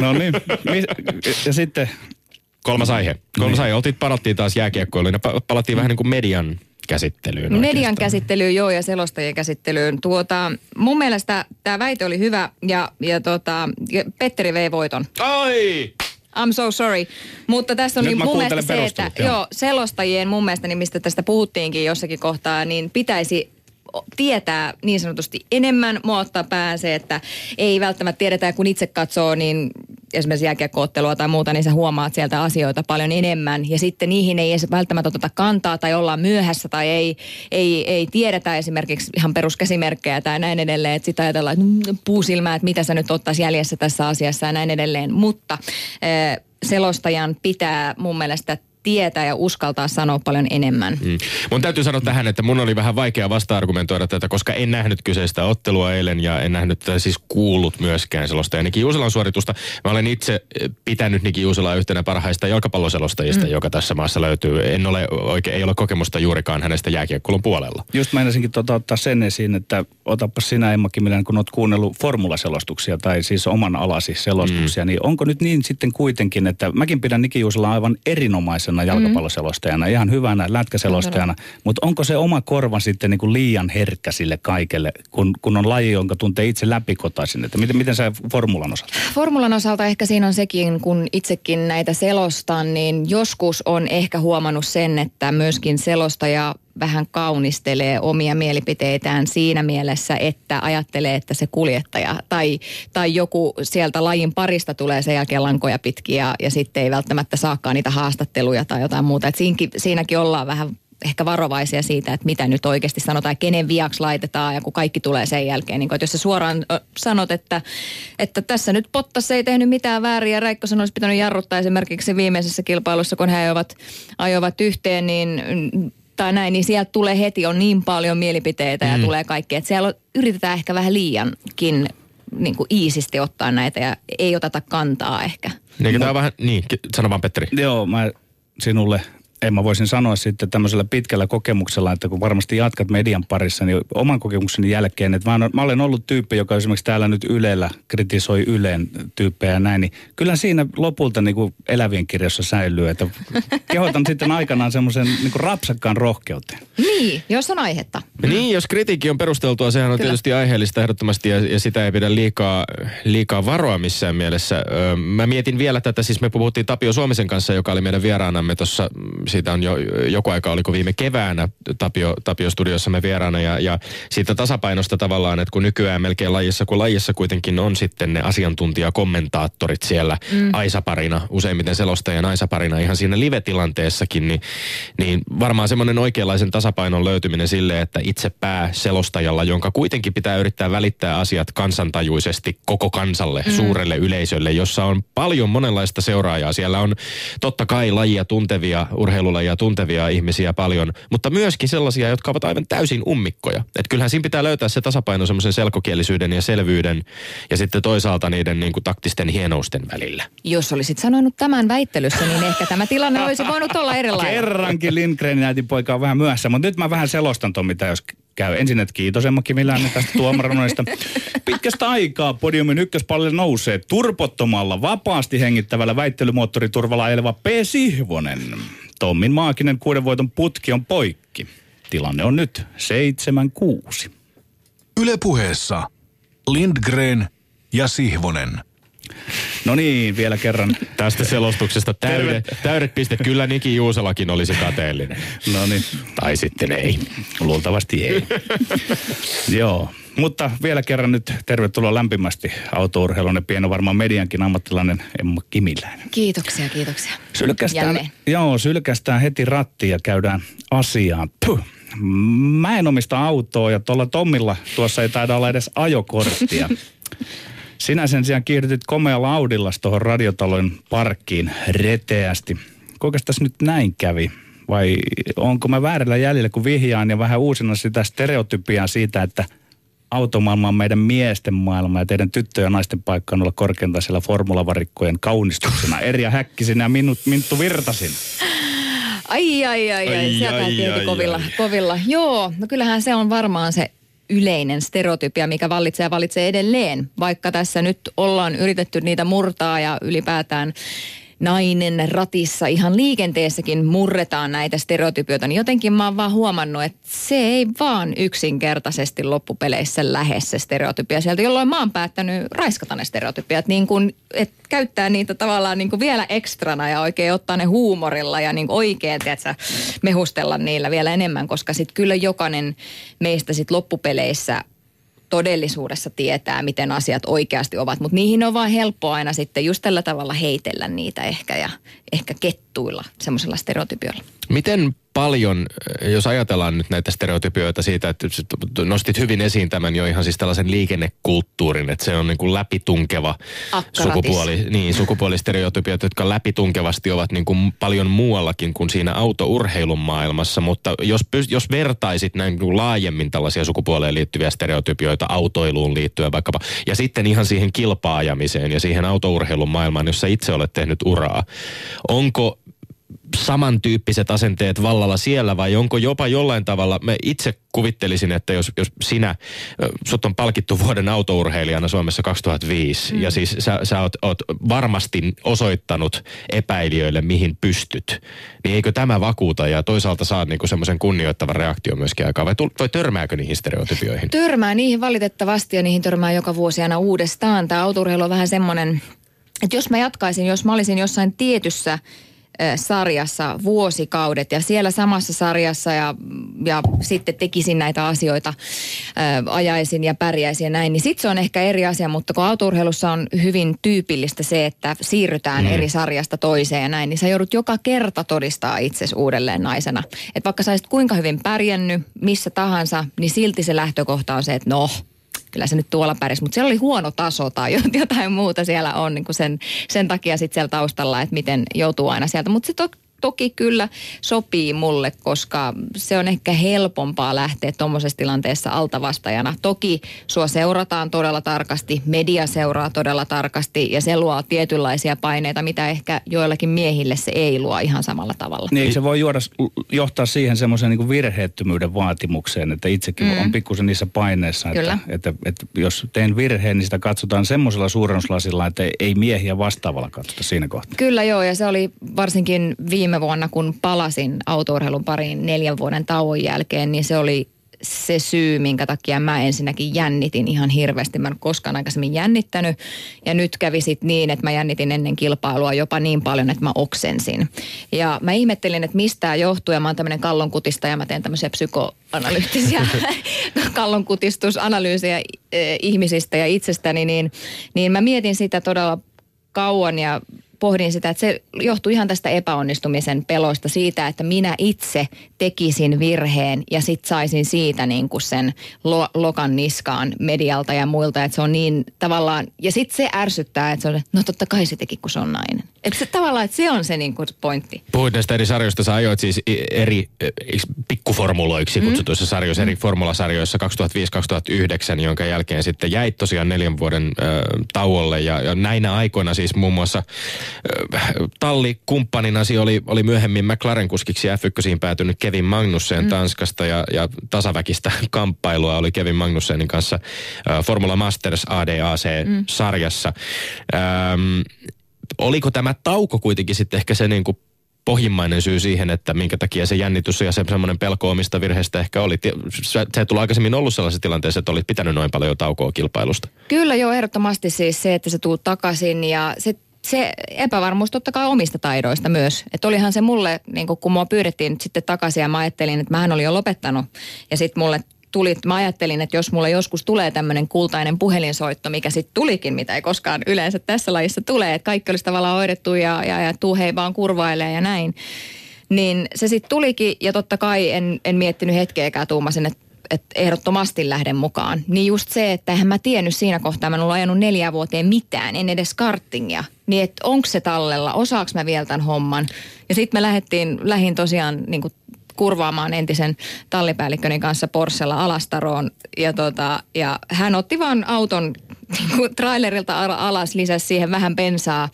No niin, ja sitten Kolmas aihe. Kolmas Niin. aihe. Oltiin, palattiin taas jääkiekkoiluun ja pa- palattiin vähän niin kuin median käsittelyyn. Median oikeastaan. käsittelyyn, joo, ja selostajien käsittelyyn. Tuota, mun mielestä tämä väite oli hyvä, ja, ja, tota, ja Petteri vei voiton. Ai! I'm so sorry. Mutta tässä on Nyt niin mun mielestä se, että joo. joo, selostajien mun mielestä, niin mistä tästä puhuttiinkin jossakin kohtaa, niin pitäisi tietää niin sanotusti enemmän. Mua ottaa päähän se, että ei välttämättä tiedetä, ja kun itse katsoo, niin esimerkiksi jääkiekkoottelua tai muuta, niin sä huomaat sieltä asioita paljon enemmän. Ja sitten niihin ei edes välttämättä oteta kantaa tai ollaan myöhässä tai ei, ei, ei tiedetä esimerkiksi ihan peruskäsimerkkejä tai näin edelleen. Että sitten ajatellaan, että mm, puusilmää, että mitä sä nyt ottaisi jäljessä tässä asiassa ja näin edelleen. Mutta eh, selostajan pitää mun mielestä tietää ja uskaltaa sanoa paljon enemmän. Mm. Mun täytyy sanoa tähän, että mun oli vähän vaikea vasta-argumentoida tätä, koska en nähnyt kyseistä ottelua eilen ja en nähnyt tai siis kuullut myöskään selosta. Ja Niki Juuselan suoritusta. Mä olen itse eh, pitänyt Niki Juuselaa yhtenä parhaista jalkapalloselostajista, mm. joka tässä maassa löytyy. En ole oikein, ei ole kokemusta juurikaan hänestä jääkiekkoilun puolella. Just meinasinkin tota ottaa sen esiin, että otappa sinä Emma Kimilän, kun olet kuunnellut formulaselostuksia tai siis oman alasi selostuksia, mm. niin onko nyt niin sitten kuitenkin, että mäkin pidän Niki Juusela aivan erinomaisena jalkapalloselostajana, ihan hyvänä lätkäselostajana, mutta onko se oma korva sitten niin kuin liian herkkä sille kaikelle, kun, kun on laji, jonka tuntee itse läpikotaisin, että miten, miten sä formulan osalta? Formulan osalta ehkä siinä on sekin, kun itsekin näitä selostan, niin joskus on ehkä huomannut sen, että myöskin selostaja vähän kaunistelee omia mielipiteitään siinä mielessä, että ajattelee, että se kuljettaja tai, tai joku sieltä lajin parista tulee sen jälkeen lankoja pitkin ja, ja sitten ei välttämättä saakaan niitä haastatteluja tai jotain muuta. Et siinäkin, siinäkin ollaan vähän ehkä varovaisia siitä, että mitä nyt oikeasti sanotaan kenen viaksi laitetaan ja kun kaikki tulee sen jälkeen. Niin kun, että jos sä suoraan sanot, että, että tässä nyt Pottas ei tehnyt mitään väärin ja Räikkösen olisi pitänyt jarruttaa esimerkiksi viimeisessä kilpailussa, kun he ajoivat, ajoivat yhteen, niin mm, tai näin, niin sieltä tulee heti on niin paljon mielipiteitä ja tulee kaikkea, että siellä on, yritetään ehkä vähän liiankin niin kuin iisisti ottaa näitä ja ei oteta kantaa ehkä. Niin, tämä on vähän, niin, sano vaan Petteri. Joo, mä sinulle, en mä voisin sanoa sitten tämmöisellä pitkällä kokemuksella, että kun varmasti jatkat median parissa, niin oman kokemukseni jälkeen, että mä, olen- mä olen ollut tyyppi, joka esimerkiksi täällä nyt Ylellä kritisoi Yleen tyyppejä ja näin, niin kyllä siinä lopulta niin kuin elävien kirjassa säilyy, että kehotan sitten aikanaan semmoisen niin kuin rapsakkaan rohkeuteen. Niin, jos on aihetta. Niin, jos kritiikki on perusteltua, sehän on Kyllä. tietysti aiheellista ehdottomasti ja, ja sitä ei pidä liikaa, liikaa varoa missään mielessä. Ö, mä mietin vielä tätä, siis me puhuttiin Tapio Suomisen kanssa, joka oli meidän vieraanamme tuossa, siitä on jo joku aika, oliko viime keväänä Tapio, Tapio Studiossamme vieraana ja, ja siitä tasapainosta tavallaan, että kun nykyään melkein lajissa, kun lajissa kuitenkin on sitten ne asiantuntijakommentaattorit siellä mm. aisaparina, useimmiten selostajan aisaparina ihan siinä live-tilanteessakin, niin, niin varmaan semmoinen oikeanlaisen tasapainon löytyminen sille, että itse pää selostajalla, jonka kuitenkin pitää yrittää välittää asiat kansantajuisesti koko kansalle, mm. suurelle yleisölle, jossa on paljon monenlaista seuraajaa. Siellä on totta kai lajia tuntevia, urheilulajia tuntevia ihmisiä paljon, mutta myöskin sellaisia, jotka ovat aivan täysin ummikkoja. Et kyllähän siinä pitää löytää se tasapaino semmoisen selkokielisyyden ja selvyyden ja sitten toisaalta niiden niin kuin taktisten hienousten välillä. Jos olisit sanonut tämän väittelyssä, niin ehkä tämä tilanne olisi voinut olla erilainen. Kerrankin Lindgrenin äitin poika on vähän myöhässä, mutta nyt mä vähän selostan ton, mitä jos käy. Ensin, että kiitos Emma Kimiläinen tästä tuomaroinnista. <laughs> Pitkästä aikaa podiumin ykköspallille nousee turpottomalla, vapaasti hengittävällä väittelymoottoriturvalla ajeleva P. Sihvonen. Tommin maaginen kuuden voiton putki on poikki. Tilanne on nyt 7-6. Yle puheessa Lindgren ja Sihvonen. No niin, vielä kerran. Tästä selostuksesta täydet, täydet pistet. Kyllä Niki Juuselakin olisi kateellinen. No niin, Tai sitten ei. luultavasti ei. <laughs> Joo, mutta vielä kerran nyt tervetuloa lämpimästi autourheilun ja pieno varmaan mediankin ammattilainen Emma Kimiläinen. Kiitoksia, kiitoksia. Sylkästään, Jälleen. joo, sylkästään heti rattiin ja käydään asiaan. Puh. Mä en omista autoa ja tuolla Tommilla tuossa ei taida olla edes ajokorttia. <laughs> Sinä sen sijaan kiihdytit komealla Audilla tuohon radiotalon parkkiin reteästi. kuinka tässä nyt näin kävi? Vai onko mä väärällä jäljellä, kun vihjaan ja vähän uusina sitä stereotypiaa siitä, että automaailma on meidän miesten maailma ja teidän tyttöjen ja naisten paikka on olla korkeintaan siellä formulavarikkojen kaunistuksena. Erja Häkkisin ja Minut, Minttu Virtasin. Ai, ai, ai, ai, Ai, sieltä ai, kovilla, ai. kovilla. Joo, no kyllähän se on varmaan se yleinen stereotypia, mikä vallitsee ja vallitsee edelleen. Vaikka tässä nyt ollaan yritetty niitä murtaa ja ylipäätään nainen ratissa ihan liikenteessäkin murretaan näitä stereotypioita, niin jotenkin mä oon vaan huomannut, että se ei vaan yksinkertaisesti loppupeleissä lähde se stereotypia sieltä, jolloin mä oon päättänyt raiskata ne stereotypiat, niin kun, että käyttää niitä tavallaan niin kuin vielä ekstrana ja oikein ottaa ne huumorilla ja niin kuin oikein, tiedätkö, mehustella niillä vielä enemmän, koska sitten kyllä jokainen meistä sitten loppupeleissä todellisuudessa tietää, miten asiat oikeasti ovat. Mutta niihin on vaan helppo aina sitten just tällä tavalla heitellä niitä ehkä ja ehkä kettuilla semmoisella stereotypiolla. Miten paljon, jos ajatellaan nyt näitä stereotypioita siitä, että nostit hyvin esiin tämän jo ihan siis tällaisen liikennekulttuurin, että se on niin kuin läpitunkeva Akkaratis. sukupuoli, niin, <laughs> sukupuolistereotypiat, jotka läpitunkevasti ovat niin kuin paljon muuallakin kuin siinä autourheilun maailmassa, mutta jos, jos vertaisit näin niin kuin laajemmin tällaisia sukupuoleen liittyviä stereotypioita autoiluun liittyen vaikkapa, ja sitten ihan siihen kilpaajamiseen ja siihen autourheilun maailmaan, jossa itse olet tehnyt uraa, onko samantyyppiset asenteet vallalla siellä vai onko jopa jollain tavalla, mä itse kuvittelisin, että jos, jos sinä, sut on palkittu vuoden autourheilijana Suomessa 2005 mm. ja siis sä, sä oot, oot varmasti osoittanut epäilijöille mihin pystyt, niin eikö tämä vakuuta ja toisaalta saa niinku semmoisen kunnioittavan reaktion myöskin aikaa vai, vai törmääkö niihin stereotypioihin? Törmää niihin valitettavasti ja niihin törmää joka vuosi aina uudestaan. Tämä autourheilu on vähän semmoinen, että jos mä jatkaisin, jos mä olisin jossain tietyssä sarjassa vuosikaudet ja siellä samassa sarjassa ja, ja sitten tekisin näitä asioita, ö, ajaisin ja pärjäisin ja näin, niin sitten se on ehkä eri asia, mutta kun autourheilussa on hyvin tyypillistä se, että siirrytään mm. eri sarjasta toiseen ja näin, niin sä joudut joka kerta todistaa itsesi uudelleen naisena. Että vaikka sä olisit kuinka hyvin pärjännyt missä tahansa, niin silti se lähtökohta on se, että no, kyllä se nyt tuolla pärjäsi, mutta siellä oli huono taso tai <laughs> jotain muuta siellä on niin kuin sen, sen takia sitten siellä taustalla, että miten joutuu aina sieltä. Mutta se to, toki kyllä sopii mulle, koska se on ehkä helpompaa lähteä tuommoisessa tilanteessa altavastajana. Toki sua seurataan todella tarkasti, media seuraa todella tarkasti ja se luo tietynlaisia paineita, mitä ehkä joillakin miehille se ei luo ihan samalla tavalla. Niin se voi juoda, johtaa siihen semmoisen niin virheettömyyden vaatimukseen, että itsekin mm. on pikkusen niissä paineissa, että, Kyllä. että, että, että jos teen virheen, niin sitä katsotaan semmoisella suurennuslasilla, että ei- ei miehiä vastaavalla katsota siinä kohtaa. Kyllä joo, ja se oli varsinkin viime vuonna, kun palasin autourheilun pariin neljän vuoden tauon jälkeen, niin se oli se syy, minkä takia mä ensinnäkin jännitin ihan hirveästi. Mä en koskaan aikaisemmin jännittänyt. Ja nyt kävi sit niin, että mä jännitin ennen kilpailua jopa niin paljon, että mä oksensin. Ja mä ihmettelin, että mistä tämä johtuu. Ja mä oon tämmöinen kallonkutista ja mä teen tämmöisiä psykoanalyyttisiä <laughs> kallonkutistusanalyysiä eh, ihmisistä ja itsestäni. Niin, niin mä mietin sitä todella kauan ja pohdin sitä, että se johtui ihan tästä epäonnistumisen pelosta siitä, että minä itse tekisin virheen ja sit saisin siitä niin kuin sen lo- lokan niskaan medialta ja muilta, että se on niin tavallaan, ja sitten se ärsyttää, että se on, no totta kai se teki, kun se on nainen. Että se tavallaan, että se on se niin kuin pointti. Puhuit näistä eri sarjoista, sä ajoit siis eri eh, pikkuformuloiksi kutsutuissa sarjoissa, eri formulasarjoissa 2005-2009, jonka jälkeen sitten jäit tosiaan neljän vuoden äh, tauolle ja, ja näinä aikoina siis muun muassa tallikumppaninasi oli, oli myöhemmin McLaren-kuskiksi F1 päätynyt Kevin Magnussen mm. Tanskasta ja, ja tasaväkistä <laughs> kamppailua oli Kevin Magnussenin kanssa äh, Formula Masters ADAC-sarjassa. Ähm, oliko tämä tauko kuitenkin sitten ehkä se niin kuin pohjimmainen syy siihen, että minkä takia se jännitys ja se semmoinen pelko omista virheistä ehkä oli. Ti- Sä, sä et aikaisemmin ollut sellaisessa tilanteessa, että olit pitänyt noin paljon taukoa kilpailusta. Kyllä joo, ehdottomasti siis se, että sä tuut takaisin ja se, se epävarmuus totta kai omista taidoista myös. Että olihan se mulle, niin kun mua pyydettiin nyt sitten takaisin ja mä ajattelin, että mähän olin jo lopettanut. Ja sitten mulle tuli, mä ajattelin, että jos mulla joskus tulee tämmöinen kultainen puhelinsoitto, mikä sitten tulikin, mitä ei koskaan yleensä tässä lajissa tule, että kaikki olisi tavallaan hoidettu ja, ja, ja tuu hei vaan kurvailee ja näin. Niin se sitten tulikin ja totta kai en, en miettinyt hetkeäkään tuumasin, että että ehdottomasti lähden mukaan. Niin just se, että eihän mä tiennyt siinä kohtaa, mä en ollut ajanut neljä vuoteen mitään, en edes karttingia. Niin että onko se tallella, osaaks mä vielä tämän homman. Ja sitten me lähdettiin, lähin tosiaan niin kuin kurvaamaan entisen tallipäällikköni kanssa Porschella Alastaroon. Ja, tota, ja hän otti vaan auton <laughs> niin trailerilta alas, lisäsi siihen vähän bensaa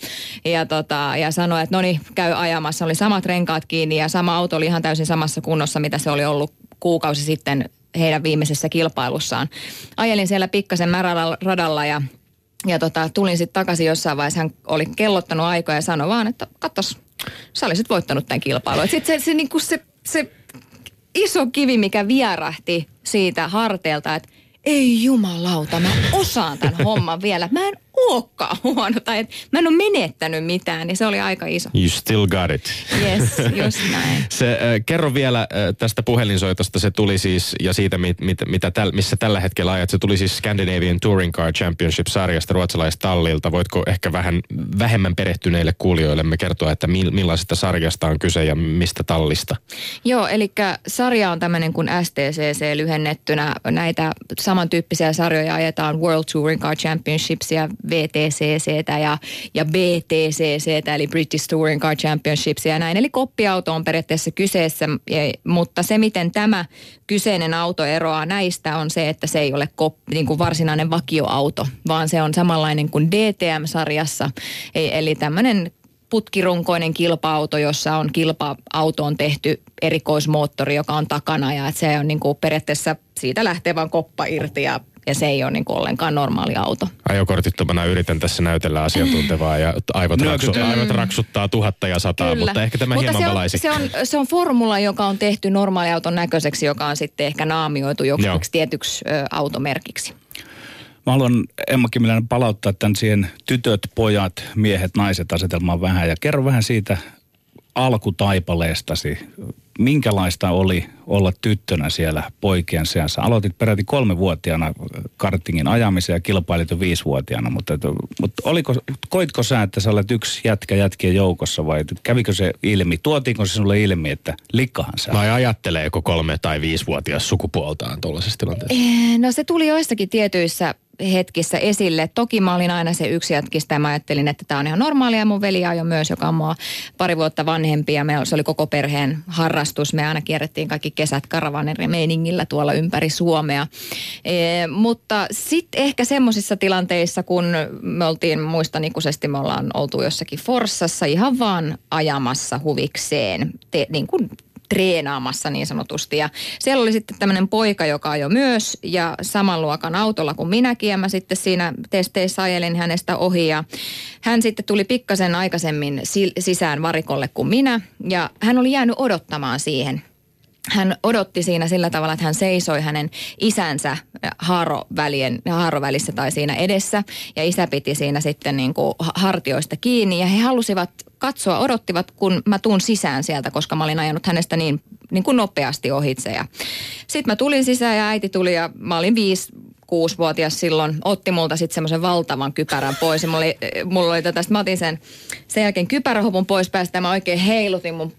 ja, tota, ja sanoi, että no niin, käy ajamassa. Oli samat renkaat kiinni ja sama auto oli ihan täysin samassa kunnossa, mitä se oli ollut kuukausi sitten heidän viimeisessä kilpailussaan. Ajelin siellä pikkasen radalla ja ja tota, tulin sitten takaisin jossain vaiheessa, hän oli kellottanut aikoja ja sanoi vaan, että katsos, sä olisit voittanut tämän kilpailun. Sitten se, se, niin se, se iso kivi, mikä vierähti siitä harteelta, että ei jumalauta, mä osaan tämän homman vielä. Mä en olekaan <laughs> huono tai että mä en ole menettänyt mitään, niin se oli aika iso. You still got it. Yes, <laughs> just näin. se, äh, kerro vielä äh, tästä puhelinsoitosta, se tuli siis, ja siitä mit, mit, mitä täl, missä tällä hetkellä ajat, se tuli siis Scandinavian Touring Car Championship-sarjasta ruotsalaistallilta. Voitko ehkä vähän vähemmän perehtyneille kuulijoillemme kertoa, että mi, millaisesta sarjasta on kyse ja mistä tallista? Joo, eli sarja on tämmöinen kuin STCC lyhennettynä. Näitä samantyyppisiä sarjoja ajetaan World Touring Car Championships VTCC ja, ja BTCC, eli British Touring Car Championships ja näin. Eli koppiauto on periaatteessa kyseessä, mutta se miten tämä kyseinen auto eroaa näistä on se, että se ei ole kop, niin kuin varsinainen vakioauto, vaan se on samanlainen kuin DTM-sarjassa, eli tämmöinen putkirunkoinen kilpa-auto, jossa on kilpa-autoon tehty erikoismoottori, joka on takana ja että se on niin kuin periaatteessa siitä lähtee vaan koppa irti ja ja se ei ole niin kuin ollenkaan normaali auto. Ajokortittomana yritän tässä näytellä asiantuntevaa ja aivot, raksu, aivot raksuttaa tuhatta ja sataa, Kyllä. mutta ehkä tämä mutta hieman se on, valaisi. Se on, se on formula, joka on tehty normaaliauton näköiseksi, joka on sitten ehkä naamioitu joksi tietyksi ö, automerkiksi. Mä haluan Emma Kimiläinen palauttaa tämän siihen tytöt, pojat, miehet, naiset asetelmaan vähän ja kerro vähän siitä alkutaipaleestasi minkälaista oli olla tyttönä siellä poikien seassa? Aloitit peräti kolmevuotiaana kartingin ajamisen ja kilpailit jo viisivuotiaana, mutta, mutta oliko, koitko sä, että sä olet yksi jätkä jätkien joukossa vai kävikö se ilmi? Tuotiinko se sinulle ilmi, että likkahan sä? Vai ajatteleeko kolme- tai viisivuotias sukupuoltaan tuollaisessa tilanteessa? No se tuli joissakin tietyissä hetkissä esille. Toki mä olin aina se yksi jätkistä ja mä ajattelin, että tämä on ihan normaalia. Mun veli jo myös, joka on mua pari vuotta vanhempi ja me, se oli koko perheen harrastus. Me aina kierrettiin kaikki kesät karavanen meiningillä tuolla ympäri Suomea. E, mutta sitten ehkä semmoisissa tilanteissa, kun me oltiin, muistan ikuisesti, me ollaan oltu jossakin Forssassa ihan vaan ajamassa huvikseen. Te, niin kuin treenaamassa niin sanotusti. Ja siellä oli sitten tämmöinen poika, joka ajoi myös ja saman luokan autolla kuin minäkin. Ja mä sitten siinä testeissä ajelin hänestä ohi ja hän sitten tuli pikkasen aikaisemmin sisään varikolle kuin minä. Ja hän oli jäänyt odottamaan siihen hän odotti siinä sillä tavalla, että hän seisoi hänen isänsä haarovälien, haarovälissä tai siinä edessä. Ja isä piti siinä sitten niin kuin hartioista kiinni ja he halusivat katsoa, odottivat kun mä tuun sisään sieltä, koska mä olin ajanut hänestä niin, niin kuin nopeasti ohitse. Sitten mä tulin sisään ja äiti tuli ja mä olin viisi kuusivuotias silloin, otti multa sitten semmoisen valtavan kypärän pois. Ja mulla oli, mulla oli tätä, mä otin sen, sen jälkeen kypärähopun pois päästä ja mä oikein heilutin mun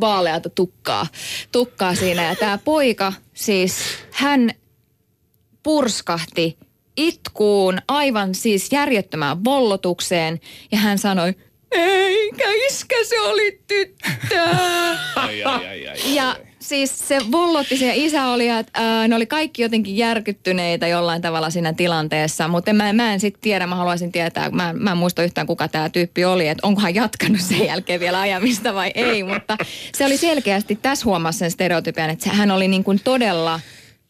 vaaleata tukkaa, tukkaa siinä. Ja tämä poika siis, hän purskahti itkuun aivan siis järjettömään vollotukseen ja hän sanoi, eikä iskä se oli tyttö. ai, ai, ai, ai, ja siis se vollotti se isä oli, että ää, ne oli kaikki jotenkin järkyttyneitä jollain tavalla siinä tilanteessa. Mutta mä, mä en sitten tiedä, mä haluaisin tietää, mä, mä en muista yhtään kuka tämä tyyppi oli, että onkohan jatkanut sen jälkeen vielä ajamista vai ei. Mutta se oli selkeästi, tässä huomassa sen stereotypian, että hän oli niin kuin todella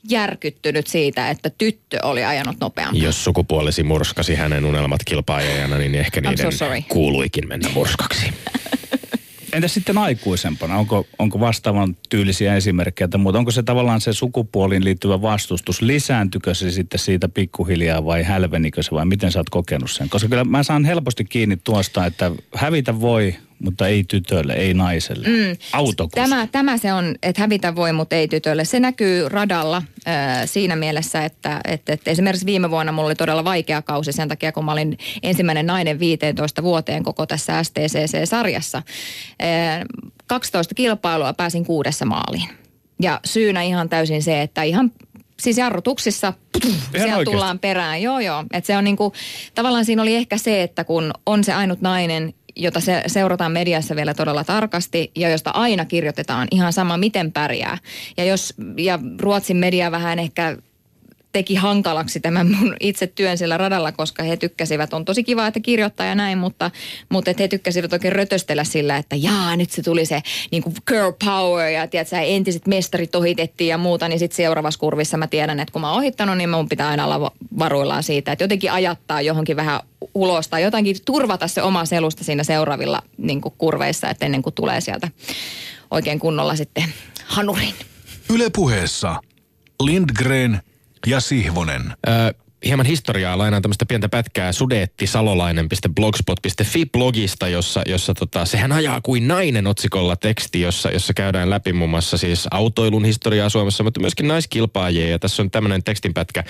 järkyttynyt siitä, että tyttö oli ajanut nopeammin. Jos sukupuolesi murskasi hänen unelmat kilpaajana, niin ehkä niiden so kuuluikin mennä murskaksi. <laughs> Entä sitten aikuisempana? Onko, onko vastaavan tyylisiä esimerkkejä tai muuta? Onko se tavallaan se sukupuoliin liittyvä vastustus? Lisääntykö se sitten siitä pikkuhiljaa vai hälvenikö se vai miten sä oot kokenut sen? Koska kyllä mä saan helposti kiinni tuosta, että hävitä voi, mutta ei tytölle, ei naiselle. Mm. Tämä, tämä se on, että hävitä voi, mutta ei tytölle. Se näkyy radalla äh, siinä mielessä, että, että, että esimerkiksi viime vuonna mulla oli todella vaikea kausi sen takia, kun mä olin ensimmäinen nainen 15 vuoteen koko tässä STCC-sarjassa. Äh, 12 kilpailua pääsin kuudessa maaliin. Ja syynä ihan täysin se, että ihan siis jarrutuksissa siellä oikeasti? tullaan perään. Joo, joo. Et se on niinku, tavallaan siinä oli ehkä se, että kun on se ainut nainen, jota se seurataan mediassa vielä todella tarkasti ja josta aina kirjoitetaan ihan sama, miten pärjää. Ja, jos, ja Ruotsin media vähän ehkä teki hankalaksi tämän mun itse työn siellä radalla, koska he tykkäsivät, on tosi kiva, että kirjoittaa ja näin, mutta, mutta että he tykkäsivät oikein rötöstellä sillä, että jaa, nyt se tuli se niin kuin girl power ja tiedätkö, entiset mestarit ohitettiin ja muuta, niin sitten seuraavassa kurvissa mä tiedän, että kun mä oon ohittanut, niin mun pitää aina olla va- varuillaan siitä, että jotenkin ajattaa johonkin vähän ulos tai jotenkin turvata se oma selusta siinä seuraavilla niin kuin kurveissa, että ennen kuin tulee sieltä oikein kunnolla sitten hanurin. Yle puheessa Lindgren ja Sihvonen. Öö, hieman historiaa, lainaan tämmöistä pientä pätkää sudeettisalolainen.blogspot.fi blogista, jossa, jossa tota, sehän ajaa kuin nainen otsikolla teksti, jossa, jossa käydään läpi muun muassa siis autoilun historiaa Suomessa, mutta myöskin naiskilpaajia. Ja tässä on tämmöinen tekstinpätkä.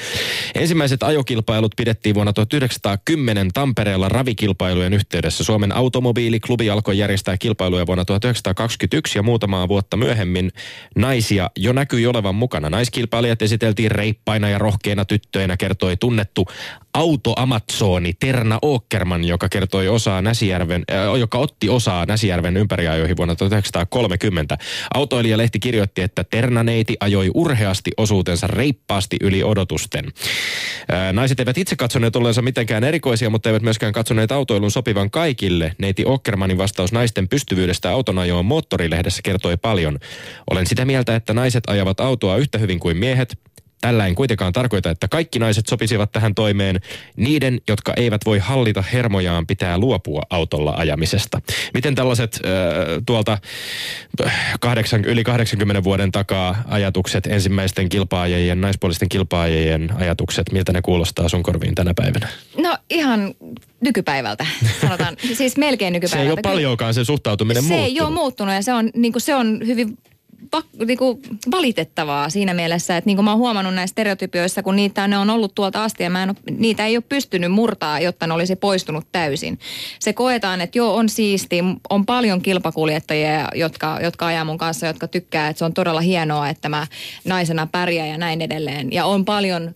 Ensimmäiset ajokilpailut pidettiin vuonna 1910 Tampereella ravikilpailujen yhteydessä. Suomen automobiiliklubi alkoi järjestää kilpailuja vuonna 1921 ja muutamaa vuotta myöhemmin naisia jo näkyi olevan mukana. Naiskilpailijat esiteltiin reippaina ja rohkeina tyttöinä, kertoi tunnettu autoamazoni Terna Åkerman, joka kertoi osaa Näsijärven, äh, joka otti osaa Näsijärven ympäriajoihin vuonna 1930. Autoilijalehti kirjoitti, että Ternaneiti ajoi urheasti osuutensa reippaasti yli odotusten. Äh, naiset eivät itse katsoneet olleensa mitenkään erikoisia, mutta eivät myöskään katsoneet autoilun sopivan kaikille. Neiti Åkermanin vastaus naisten pystyvyydestä autonajoon moottorilehdessä kertoi paljon. Olen sitä mieltä, että naiset ajavat autoa yhtä hyvin kuin miehet, Tällä en kuitenkaan tarkoita, että kaikki naiset sopisivat tähän toimeen. Niiden, jotka eivät voi hallita hermojaan, pitää luopua autolla ajamisesta. Miten tällaiset äh, tuolta äh, kahdeksan, yli 80 vuoden takaa ajatukset, ensimmäisten kilpaajien, naispuolisten kilpaajien ajatukset, miltä ne kuulostaa sun korviin tänä päivänä? No ihan nykypäivältä, sanotaan. <laughs> siis melkein Se nykypäivältä. ei ole paljonkaan se suhtautuminen se muuttunut. ei ole muuttunut ja se on, niin se on hyvin pak, niin kuin valitettavaa siinä mielessä, että niin kuin mä oon huomannut näissä stereotypioissa, kun niitä ne on ollut tuolta asti ja mä en niitä ei ole pystynyt murtaa, jotta ne olisi poistunut täysin. Se koetaan, että joo on siisti, on paljon kilpakuljettajia, jotka, jotka ajaa mun kanssa, jotka tykkää, että se on todella hienoa, että mä naisena pärjään ja näin edelleen. Ja on paljon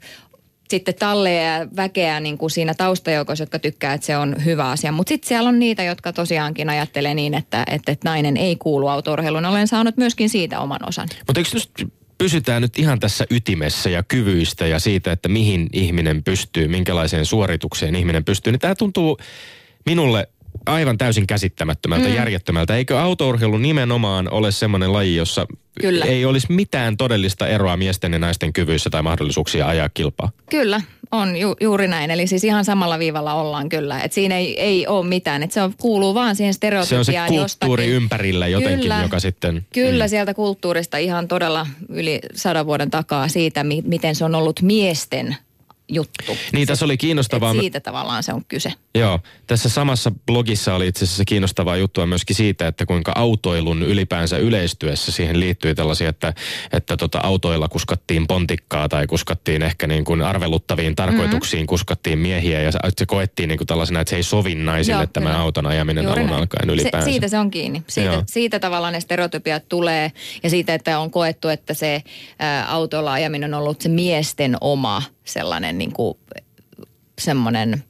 sitten talleja ja väkeä niin kuin siinä taustajoukossa, jotka tykkää, että se on hyvä asia. Mutta sitten siellä on niitä, jotka tosiaankin ajattelee niin, että, että, että nainen ei kuulu autourheiluun. Olen saanut myöskin siitä oman osan. Mutta eikö nyt pysytään nyt ihan tässä ytimessä ja kyvyistä ja siitä, että mihin ihminen pystyy, minkälaiseen suoritukseen ihminen pystyy, niin tämä tuntuu minulle aivan täysin käsittämättömältä, mm. järjettömältä. Eikö autourheilu nimenomaan ole semmoinen laji, jossa Kyllä. ei olisi mitään todellista eroa miesten ja naisten kyvyissä tai mahdollisuuksia ajaa kilpaa? Kyllä, on ju, juuri näin. Eli siis ihan samalla viivalla ollaan kyllä. Et siinä ei, ei ole mitään. Et se on, kuuluu vaan siihen Se stereotypiaan on se kulttuuri jostakin. ympärillä jotenkin, Kyllä. joka sitten... Kyllä mm. sieltä kulttuurista ihan todella yli sadan vuoden takaa siitä, mi- miten se on ollut miesten juttu. Niin, tässä oli kiinnostavaa. Siitä tavallaan se on kyse. Joo, tässä samassa blogissa oli itse asiassa kiinnostavaa juttua myöskin siitä, että kuinka autoilun ylipäänsä yleistyessä siihen liittyy tällaisia, että, että tota autoilla kuskattiin pontikkaa tai kuskattiin ehkä niin kuin arveluttaviin tarkoituksiin, mm-hmm. kuskattiin miehiä ja se, se koettiin niin kuin tällaisena, että se ei sovi naisille Joo, tämä kyllä. auton ajaminen Juuri alun näin. alkaen ylipäänsä. Se, siitä se on kiinni. Siitä, Joo. siitä tavallaan ne stereotypiat tulee ja siitä, että on koettu, että se ää, autolla ajaminen on ollut se miesten oma sellainen niin kuin, semmoinen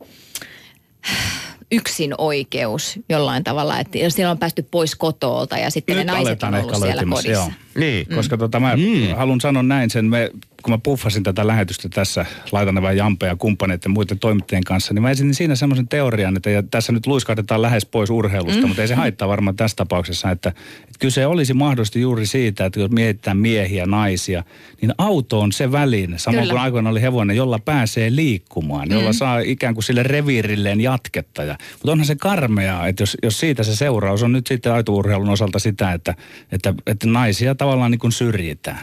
yksin oikeus jollain tavalla, että siellä on päästy pois kotoolta ja sitten ne naiset on ollut siellä kodissa. joo. Niin. Koska tota, mä mm. haluan sanoa näin sen, me, kun mä puffasin tätä lähetystä tässä, laitan vain Jampe ja kumppaneiden muiden toimittajien kanssa, niin mä esitin siinä semmoisen teorian, että ja tässä nyt luiskahdetaan lähes pois urheilusta, mm. mutta ei se haittaa varmaan tässä tapauksessa, että, että kyse olisi mahdollisesti juuri siitä, että jos mietitään miehiä, naisia, niin auto on se väline, samoin Kyllä. kuin aikoina oli hevonen, jolla pääsee liikkumaan, jolla saa ikään kuin sille reviirilleen jatketta. Ja, mutta onhan se karmeaa, että jos, jos siitä se seuraus on nyt sitten aitourheilun osalta sitä, että, että, että naisia tavallaan niin kuin syrjitään.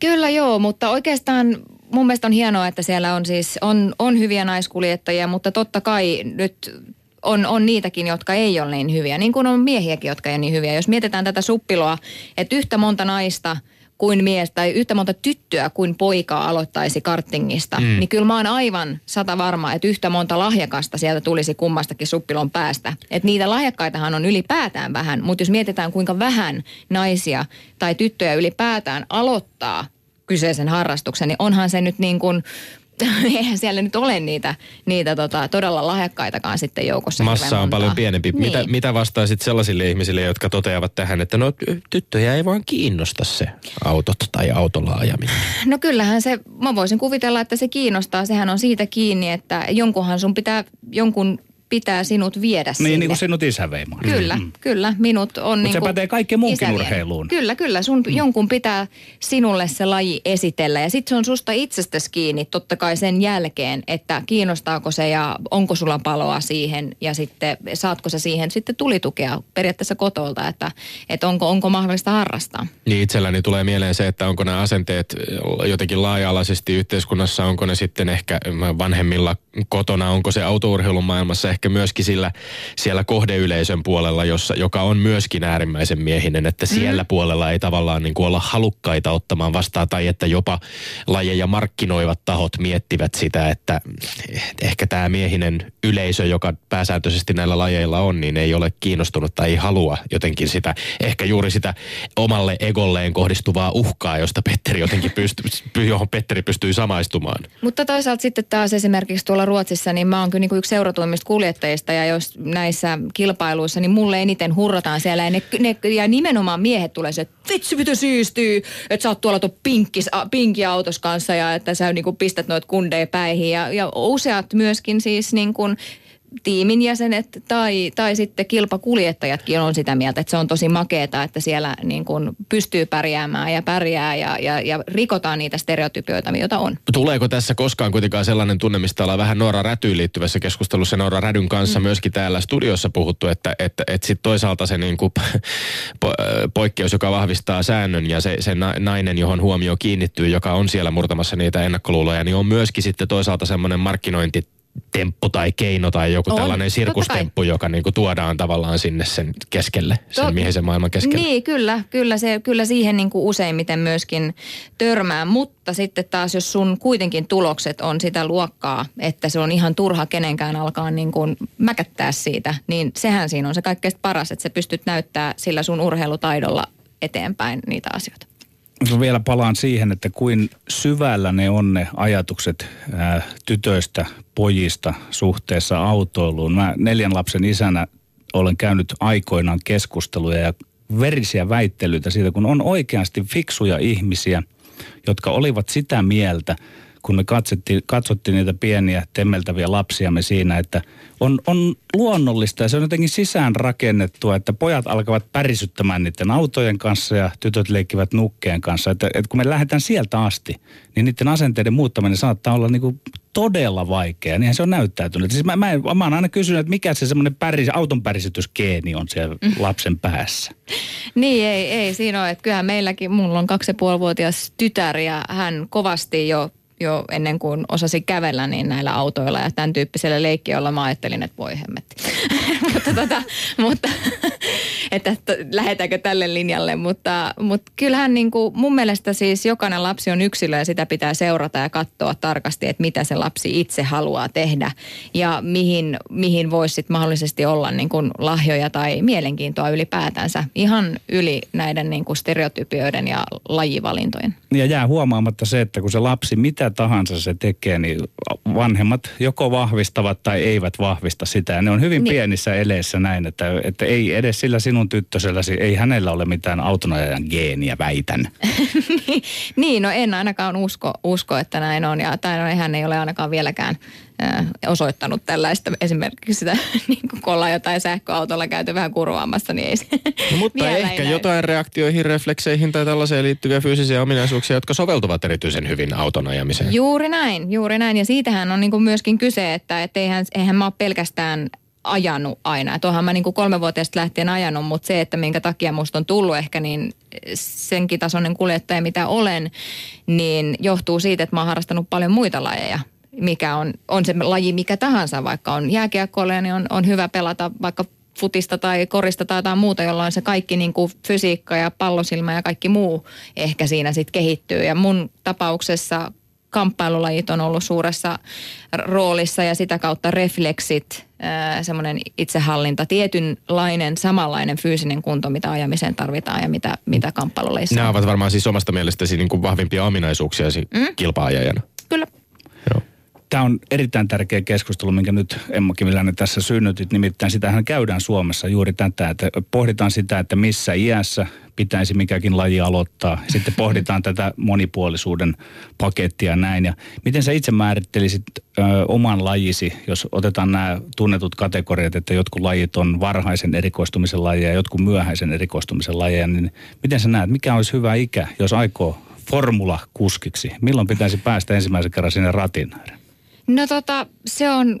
Kyllä joo, mutta oikeastaan mun mielestä on hienoa, että siellä on siis on, on hyviä naiskuljettajia, mutta totta kai nyt on, on niitäkin, jotka ei ole niin hyviä, niin kuin on miehiäkin, jotka ei ole niin hyviä. Jos mietitään tätä suppiloa, että yhtä monta naista kuin mies tai yhtä monta tyttöä kuin poikaa aloittaisi kartingista, mm. niin kyllä mä oon aivan sata varma, että yhtä monta lahjakasta sieltä tulisi kummastakin suppilon päästä. Että niitä lahjakkaitahan on ylipäätään vähän, mutta jos mietitään kuinka vähän naisia tai tyttöjä ylipäätään aloittaa kyseisen harrastuksen, niin onhan se nyt niin kuin <laughs> eihän siellä nyt ole niitä, niitä tota, todella lahjakkaitakaan sitten joukossa. Massa on paljon pienempi. Niin. Mitä, mitä vastaisit sellaisille ihmisille, jotka toteavat tähän, että no tyttöjä ei vaan kiinnosta se autot tai autolla ajaminen? <sighs> No kyllähän se, mä voisin kuvitella, että se kiinnostaa. Sehän on siitä kiinni, että jonkunhan sun pitää, jonkun pitää sinut viedä Niin, sinne. niin kuin sinut isä vei. Kyllä, mm. kyllä. Minut on Mutta niin se kuin pätee kaikkeen muunkin urheiluun. Kyllä, kyllä. Sun mm. jonkun pitää sinulle se laji esitellä. Ja sitten se on susta itsestäsi kiinni totta kai sen jälkeen, että kiinnostaako se ja onko sulla paloa siihen. Ja sitten saatko sä siihen sitten tulitukea periaatteessa kotolta, että, että onko, onko mahdollista harrastaa. Niin itselläni tulee mieleen se, että onko nämä asenteet jotenkin laaja-alaisesti yhteiskunnassa, onko ne sitten ehkä vanhemmilla kotona, onko se autourheilun maailmassa ehkä myöskin sillä, siellä kohdeyleisön puolella, jossa, joka on myöskin äärimmäisen miehinen, että siellä mm. puolella ei tavallaan niin kuin olla halukkaita ottamaan vastaan tai että jopa lajeja markkinoivat tahot miettivät sitä, että ehkä tämä miehinen yleisö, joka pääsääntöisesti näillä lajeilla on, niin ei ole kiinnostunut tai ei halua jotenkin sitä, ehkä juuri sitä omalle egolleen kohdistuvaa uhkaa, josta Petteri jotenkin pystyy, <laughs> johon Petteri pystyy samaistumaan. Mutta toisaalta sitten taas esimerkiksi tuolla Ruotsissa, niin mä oon kyllä niin kuin yksi seuratuimmista kuljettajista ja jos näissä kilpailuissa, niin mulle eniten hurrataan siellä. Ja, ne, ne, ja nimenomaan miehet tulee se, että vitsi mitä siistyy, että sä oot tuolla tuon pinkkis, pinki autos kanssa ja että sä niin kuin pistät noita kundeja päihin. Ja, ja useat myöskin siis niin kuin tiimin jäsenet tai, tai sitten kilpakuljettajatkin on sitä mieltä, että se on tosi makeeta, että siellä niin kuin pystyy pärjäämään ja pärjää ja, ja, ja rikotaan niitä stereotypioita, joita on. Tuleeko tässä koskaan kuitenkaan sellainen tunne, mistä ollaan vähän Noora Rätyyn liittyvässä keskustelussa Noora Rädyn kanssa mm. myöskin täällä studiossa puhuttu, että, että, että sitten toisaalta se niin kuin <laughs> po, poikkeus, joka vahvistaa säännön ja se, se nainen, johon huomio kiinnittyy, joka on siellä murtamassa niitä ennakkoluuloja, niin on myöskin sitten toisaalta semmoinen markkinointi temppu tai keino tai joku on, tällainen sirkustemppu, joka niinku tuodaan tavallaan sinne sen keskelle, sen Tot, miehisen maailman keskelle. Niin, kyllä, kyllä, se, kyllä siihen niinku useimmiten myöskin törmää, mutta sitten taas jos sun kuitenkin tulokset on sitä luokkaa, että se on ihan turha kenenkään alkaa niinku mäkättää siitä, niin sehän siinä on se kaikkein paras, että sä pystyt näyttää sillä sun urheilutaidolla eteenpäin niitä asioita. Mä vielä palaan siihen, että kuin syvällä ne on ne ajatukset ää, tytöistä, pojista suhteessa autoiluun. Mä neljän lapsen isänä olen käynyt aikoinaan keskusteluja ja verisiä väittelyitä siitä, kun on oikeasti fiksuja ihmisiä, jotka olivat sitä mieltä, kun me katsottiin, katsottiin niitä pieniä temmeltäviä lapsiamme siinä, että on, on luonnollista ja se on jotenkin sisään rakennettua, että pojat alkavat pärisyttämään niiden autojen kanssa ja tytöt leikkivät nukkeen kanssa. Että, että kun me lähdetään sieltä asti, niin niiden asenteiden muuttaminen saattaa olla niinku todella vaikea. Niinhän se on näyttäytynyt. Siis mä, mä, mä oon aina kysynyt, että mikä se semmoinen päris, auton pärisytysgeeni on siellä mm. lapsen päässä. Niin, ei, ei siinä ole. Että kyllähän meilläkin, mulla on kaksi ja puolivuotias tytär ja hän kovasti jo jo ennen kuin osasi kävellä niin näillä autoilla ja tämän tyyppisellä leikkiöllä mä ajattelin, että voi hemmetti. <laughs> mutta, tota, mutta että lähdetäänkö tälle linjalle, mutta, mutta kyllähän niin kuin mun mielestä siis jokainen lapsi on yksilö ja sitä pitää seurata ja katsoa tarkasti, että mitä se lapsi itse haluaa tehdä ja mihin, mihin voisi sitten mahdollisesti olla niin kuin lahjoja tai mielenkiintoa ylipäätänsä ihan yli näiden niin kuin stereotypioiden ja lajivalintojen. Ja jää huomaamatta se, että kun se lapsi mitä tahansa se tekee, niin vanhemmat joko vahvistavat tai eivät vahvista sitä. Ja ne on hyvin niin. pienissä eleissä näin, että, että ei edes sillä sinun tyttöselläsi, ei hänellä ole mitään autonajan geeniä, väitän. <laughs> niin, no en ainakaan usko, usko että näin on. Ja, tai no, hän ei ole ainakaan vieläkään osoittanut tällaista esimerkiksi sitä, <laughs> niin kun ollaan jotain sähköautolla käyty vähän kurvaamassa, niin ei se <laughs> no, Mutta ehkä ei jotain reaktioihin, reflekseihin tai tällaiseen liittyviä fyysisiä ominaisuuksia, jotka soveltuvat erityisen hyvin auton ajamiseen. Juuri näin, juuri näin. Ja siitähän on niin kuin myöskin kyse, että et eihän, eihän mä ole pelkästään ajanut aina. Että onhan mä niin kuin kolmevuotiaasta lähtien ajanut, mutta se, että minkä takia musta on tullut ehkä niin senkin tasoinen kuljettaja, mitä olen, niin johtuu siitä, että mä oon harrastanut paljon muita lajeja mikä on, on se laji mikä tahansa, vaikka on jääkiekkoilija, niin on, on hyvä pelata vaikka futista tai korista tai jotain muuta, jolloin se kaikki niin kuin fysiikka ja pallosilmä ja kaikki muu ehkä siinä sitten kehittyy. Ja mun tapauksessa kamppailulajit on ollut suuressa roolissa ja sitä kautta refleksit, semmoinen itsehallinta, tietynlainen samanlainen fyysinen kunto, mitä ajamiseen tarvitaan ja mitä, mitä kamppailulajissa Nämä ovat varmaan siis omasta mielestäsi niin kuin vahvimpia ominaisuuksia mm? kilpaajajana. Kyllä. Joo. Tämä on erittäin tärkeä keskustelu, minkä nyt Emma Kimiläinen tässä synnytit. Nimittäin sitähän käydään Suomessa juuri tätä, että pohditaan sitä, että missä iässä pitäisi mikäkin laji aloittaa. Sitten pohditaan tätä monipuolisuuden pakettia näin. Ja miten sä itse määrittelisit ö, oman lajisi, jos otetaan nämä tunnetut kategoriat, että jotkut lajit on varhaisen erikoistumisen lajeja ja jotkut myöhäisen erikoistumisen lajeja, niin miten sä näet, mikä olisi hyvä ikä, jos aikoo formula-kuskiksi? Milloin pitäisi päästä ensimmäisen kerran sinne ratin ääreen? No tota, se on,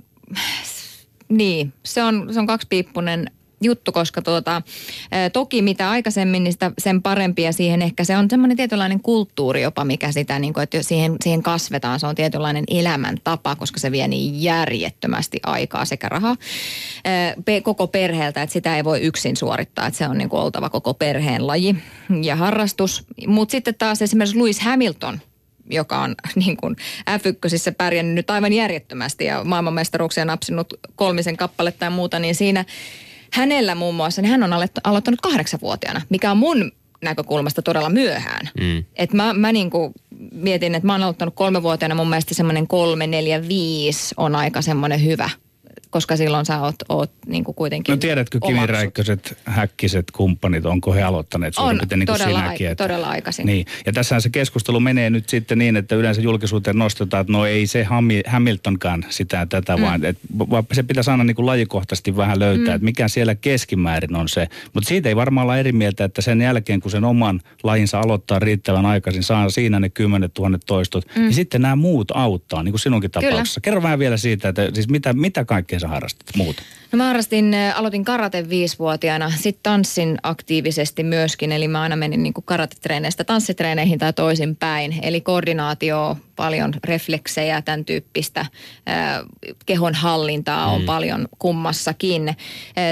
niin, se on, se on kaksipiippunen juttu, koska tuota, toki mitä aikaisemmin, niin sitä sen parempi ja siihen ehkä se on semmoinen tietynlainen kulttuuri jopa, mikä sitä, niin kuin, että siihen, siihen kasvetaan. Se on tietynlainen elämäntapa, koska se vie niin järjettömästi aikaa sekä rahaa koko perheeltä, että sitä ei voi yksin suorittaa, että se on niin kuin oltava koko perheen laji ja harrastus. Mutta sitten taas esimerkiksi Lewis Hamilton – joka on <laughs> niin kuin F1 pärjännyt nyt aivan järjettömästi ja maailmanmestaruuksia napsinut kolmisen kappaletta ja muuta, niin siinä hänellä muun muassa, niin hän on aloittanut kahdeksanvuotiaana, mikä on mun näkökulmasta todella myöhään. Mm. Et mä, mä niin kuin mietin, että mä oon aloittanut kolmevuotiaana, mun mielestä semmoinen kolme, neljä, viisi on aika semmoinen hyvä – koska silloin sä oot, oot niin kuin kuitenkin No tiedätkö Räikköset, häkkiset kumppanit, onko he aloittaneet suurin piirtein niin kuin todella, sinäkin? Että, todella aikaisin. Niin, ja tässä se keskustelu menee nyt sitten niin, että yleensä julkisuuteen nostetaan, että no ei se Hamiltonkaan sitä tätä, mm. vaan, että, vaan se pitäisi aina niin kuin lajikohtaisesti vähän löytää, mm. että mikä siellä keskimäärin on se. Mutta siitä ei varmaan olla eri mieltä, että sen jälkeen kun sen oman lajinsa aloittaa riittävän aikaisin, saa siinä ne kymmenet tuhannet toistot, mm. niin sitten nämä muut auttaa, niin kuin sinunkin tapauksessa. Kyllä. Kerro vähän vielä siitä, että siis mitä, mitä kaikkea sä harrastat muuta? No mä harrastin, aloitin karate viisivuotiaana, sitten tanssin aktiivisesti myöskin, eli mä aina menin niin karatetreeneistä tanssitreeneihin tai toisinpäin. Eli koordinaatio, paljon refleksejä, tämän tyyppistä kehon hallintaa on mm. paljon kummassakin.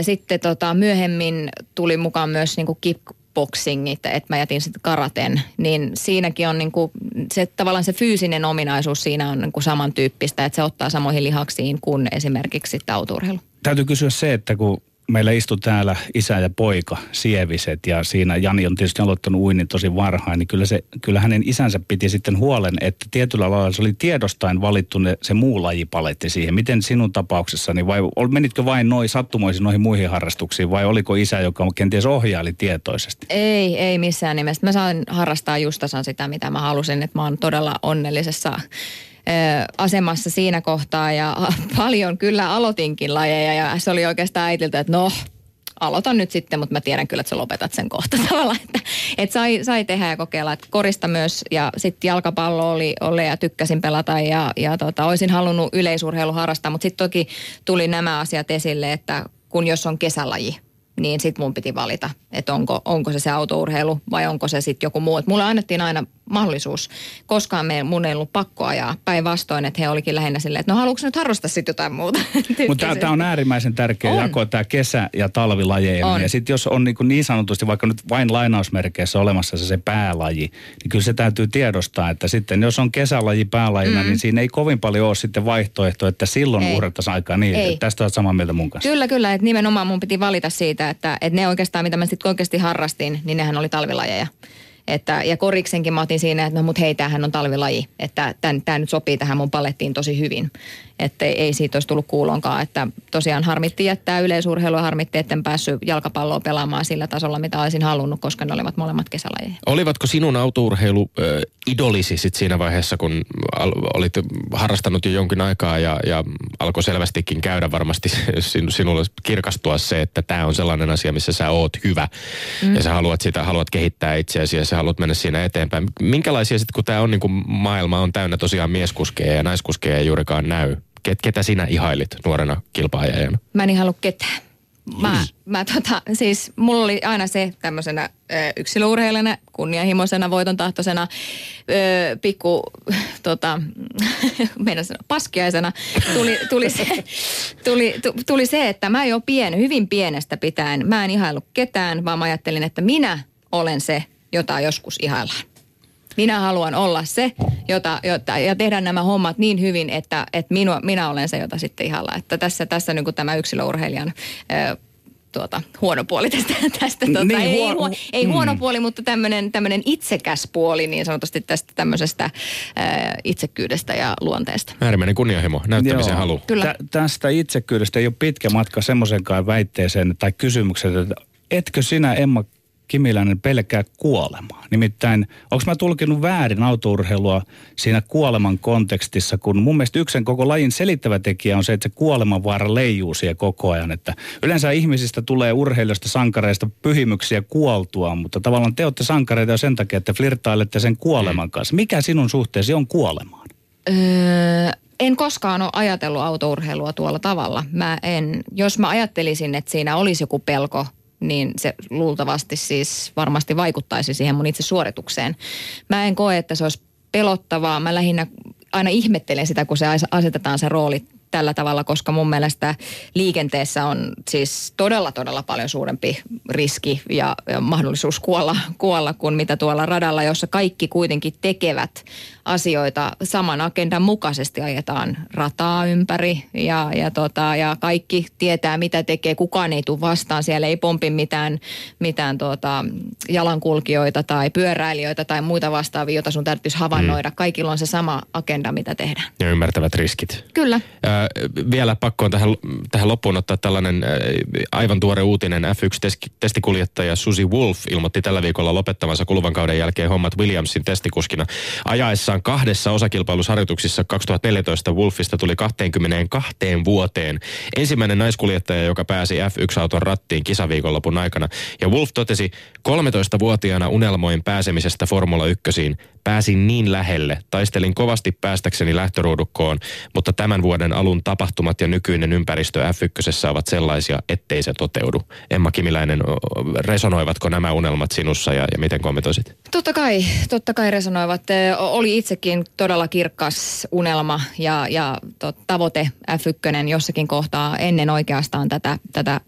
Sitten tota, myöhemmin tuli mukaan myös niin kick boxingit, että mä jätin sitten karaten, niin siinäkin on niinku, se tavallaan se fyysinen ominaisuus siinä on niinku samantyyppistä, että se ottaa samoihin lihaksiin kuin esimerkiksi tauturheilu. Täytyy kysyä se, että kun meillä istui täällä isä ja poika, Sieviset, ja siinä Jani on tietysti aloittanut uinnin tosi varhain, niin kyllä, se, kyllä hänen isänsä piti sitten huolen, että tietyllä lailla se oli tiedostain valittu ne, se muu lajipaletti siihen. Miten sinun tapauksessani, vai menitkö vain noin sattumoisin noihin muihin harrastuksiin, vai oliko isä, joka kenties ohjaili tietoisesti? Ei, ei missään nimessä. Mä saan harrastaa justasan sitä, mitä mä halusin, että mä oon todella onnellisessa asemassa siinä kohtaa ja <laughs> paljon kyllä aloitinkin lajeja ja se oli oikeastaan äitiltä, että no aloitan nyt sitten, mutta mä tiedän kyllä, että sä lopetat sen kohta <laughs> tavallaan. Että, että sai, sai tehdä ja kokeilla. Että korista myös ja sitten jalkapallo oli, oli ja tykkäsin pelata ja, ja tota, olisin halunnut yleisurheilu harrastaa, mutta sitten toki tuli nämä asiat esille, että kun jos on kesälaji, niin sitten mun piti valita, että onko, onko se se autourheilu vai onko se sitten joku muu. Et mulle annettiin aina mahdollisuus. Koskaan me, mun ei ollut pakko ajaa päinvastoin, että he olikin lähinnä silleen, että no haluatko nyt harrastaa sitten jotain muuta. <laughs> Mutta tämä on äärimmäisen tärkeä on. jako, tämä kesä- ja talvilajeilla. Ja sitten jos on niin, niin sanotusti vaikka nyt vain lainausmerkeissä olemassa se, se päälaji, niin kyllä se täytyy tiedostaa, että sitten jos on kesälaji päälajina, mm. niin siinä ei kovin paljon ole sitten vaihtoehto, että silloin uhrattaisiin aikaa niin. Ei. Tästä olet samaa mieltä mun kanssa. Kyllä, kyllä. Että nimenomaan mun piti valita siitä, että, että ne oikeastaan, mitä mä sitten oikeasti harrastin, niin nehän oli talvilajeja. Että, ja koriksenkin mä otin siinä, että no mut hei, tämähän on talvilaji. Että tämä nyt sopii tähän mun palettiin tosi hyvin. Että ei siitä olisi tullut kuulonkaan. Että tosiaan harmitti jättää yleisurheilua, harmitti, etten päässyt jalkapalloa pelaamaan sillä tasolla, mitä olisin halunnut, koska ne olivat molemmat kesälajeja. Olivatko sinun autourheilu äh, idolisi sit siinä vaiheessa, kun al- olit harrastanut jo jonkin aikaa ja, ja alkoi selvästikin käydä varmasti <laughs> sinulle kirkastua se, että tämä on sellainen asia, missä sä oot hyvä mm. ja sä haluat sitä, haluat kehittää itseäsi ja sä haluat mennä siinä eteenpäin. Minkälaisia sitten, kun tämä on niin kuin maailma on täynnä tosiaan mieskuskeja ja naiskuskeja ei juurikaan näy, Ket, ketä sinä ihailit nuorena kilpaajajana? Mä en ihailu ketään. Mä, mm. mä tota, siis mulla oli aina se tämmöisenä yksilöurheilijana, kunnianhimoisena, voiton tahtoisena, ö, pikku tota, <laughs> meidän sanoa, paskiaisena, tuli, tuli, se, tuli, tuli se, että mä jo pien, hyvin pienestä pitäen, mä en ihailu ketään, vaan mä ajattelin, että minä olen se, jota joskus ihaillaan. Minä haluan olla se, jota, jota, ja tehdä nämä hommat niin hyvin, että, että minua, minä olen se, jota sitten ihalla. Että tässä, tässä niin kuin tämä yksilöurheilijan ö, tuota, huono puoli tästä. tästä tuota, Niin, ei, huo- huo, ei mm. huono puoli, mutta tämmöinen, itsekäs puoli niin sanotusti tästä tämmöisestä ää, itsekyydestä ja luonteesta. Äärimmäinen kunnianhimo, näyttämisen Joo. halu. Kyllä. Tä, tästä itsekyydestä ei ole pitkä matka semmoisenkaan väitteeseen tai kysymykseen, että etkö sinä Emma Kimiläinen pelkää kuolemaa? Nimittäin, onko mä tulkinut väärin autourheilua siinä kuoleman kontekstissa, kun mun mielestä yksi sen koko lajin selittävä tekijä on se, että se kuolemanvaara leijuu siellä koko ajan. Että yleensä ihmisistä tulee urheilijoista, sankareista pyhimyksiä kuoltua, mutta tavallaan te olette sankareita jo sen takia, että flirtailette sen kuoleman kanssa. Mikä sinun suhteesi on kuolemaan? Öö, en koskaan ole ajatellut autourheilua tuolla tavalla. Mä en, jos mä ajattelisin, että siinä olisi joku pelko, niin se luultavasti siis varmasti vaikuttaisi siihen mun itse suoritukseen. Mä en koe, että se olisi pelottavaa. Mä lähinnä aina ihmettelen sitä, kun se asetetaan se rooli tällä tavalla, koska mun mielestä liikenteessä on siis todella, todella paljon suurempi riski ja, ja mahdollisuus kuolla, kuolla kuin mitä tuolla radalla, jossa kaikki kuitenkin tekevät asioita saman agendan mukaisesti. Ajetaan rataa ympäri ja, ja, tota, ja kaikki tietää, mitä tekee. Kukaan ei tule vastaan. Siellä ei pompi mitään, mitään tota, jalankulkijoita tai pyöräilijöitä tai muita vastaavia, joita sun täytyisi havainnoida. Kaikilla on se sama agenda, mitä tehdään. Ja ymmärtävät riskit. Kyllä. Ää, vielä pakko on tähän, tähän loppuun ottaa tällainen ää, aivan tuore uutinen. F1-testikuljettaja Susi Wolf ilmoitti tällä viikolla lopettavansa kuluvan kauden jälkeen hommat Williamsin testikuskina. Ajaessaan kahdessa osakilpailusharjoituksissa 2014 Wolfista tuli 22 vuoteen. Ensimmäinen naiskuljettaja, joka pääsi F1-auton rattiin kisaviikonlopun aikana. Ja Wolf totesi, 13-vuotiaana unelmoin pääsemisestä Formula 1 Pääsin niin lähelle, taistelin kovasti päästäkseni lähtöruudukkoon, mutta tämän vuoden alun tapahtumat ja nykyinen ympäristö F1 ovat sellaisia, ettei se toteudu. Emma Kimiläinen, resonoivatko nämä unelmat sinussa ja, ja miten kommentoisit? Totta kai, totta kai resonoivat. Oli itsekin todella kirkas unelma ja, ja to, tavoite F1 jossakin kohtaa ennen oikeastaan tätä, tätä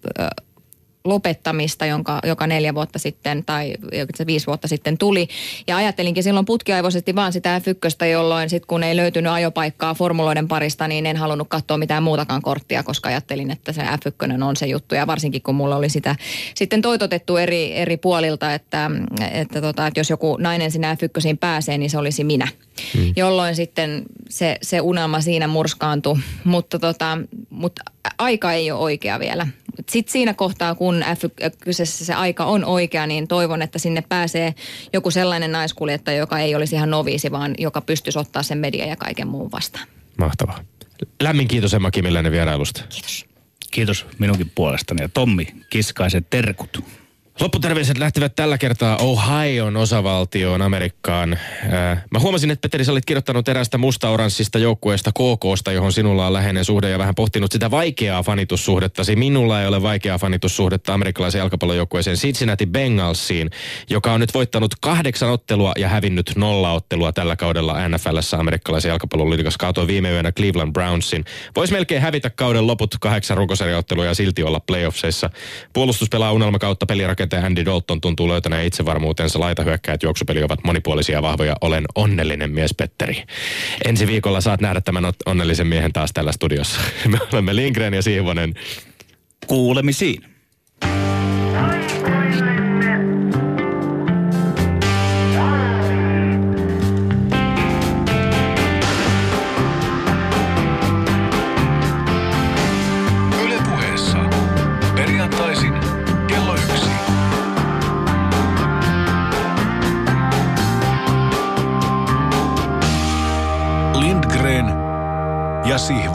lopettamista, jonka, joka neljä vuotta sitten tai se viisi vuotta sitten tuli. Ja ajattelinkin silloin putkiaivoisesti vaan sitä F1, jolloin sitten kun ei löytynyt ajopaikkaa formuloiden parista, niin en halunnut katsoa mitään muutakaan korttia, koska ajattelin, että se F1 on se juttu. Ja varsinkin kun mulla oli sitä sitten toitotettu eri, eri puolilta, että, että, tota, että jos joku nainen sinä F1 pääsee, niin se olisi minä. Hmm. Jolloin sitten se, se unelma siinä murskaantui. Mutta, tota, mutta aika ei ole oikea vielä. Sitten siinä kohtaa, kun F- kyseessä se aika on oikea, niin toivon, että sinne pääsee joku sellainen naiskuljettaja, joka ei olisi ihan noviisi, vaan joka pystyisi ottaa sen media ja kaiken muun vastaan. Mahtavaa. Lämmin kiitos Emma Kimiläinen vierailusta. Kiitos. Kiitos minunkin puolestani. Ja Tommi Kiskaisen terkut. Lopputerveiset lähtivät tällä kertaa Ohioon osavaltioon Amerikkaan. Ää, mä huomasin, että Petteri, sä olit kirjoittanut erästä musta-oranssista joukkueesta KKsta, johon sinulla on läheinen suhde ja vähän pohtinut sitä vaikeaa fanitussuhdettasi. Minulla ei ole vaikeaa fanitussuhdetta amerikkalaisen jalkapallojoukkueeseen Cincinnati Bengalsiin, joka on nyt voittanut kahdeksan ottelua ja hävinnyt nolla ottelua tällä kaudella NFLssä amerikkalaisen jalkapallon liigassa. Kaatoi viime yönä Cleveland Brownsin. Voisi melkein hävitä kauden loput kahdeksan rukoseriottelua ja silti olla playoffseissa. Puolustus pelaa unelma kautta pelirakentaja Andy Dalton tuntuu löytäneen itsevarmuutensa. Laitahyökkäät juoksupeli ovat monipuolisia ja vahvoja. Olen onnellinen mies Petteri. Ensi viikolla saat nähdä tämän onnellisen miehen taas täällä studiossa. <laughs> Me olemme Lindgren ja Siivonen. Kuulemisiin. see him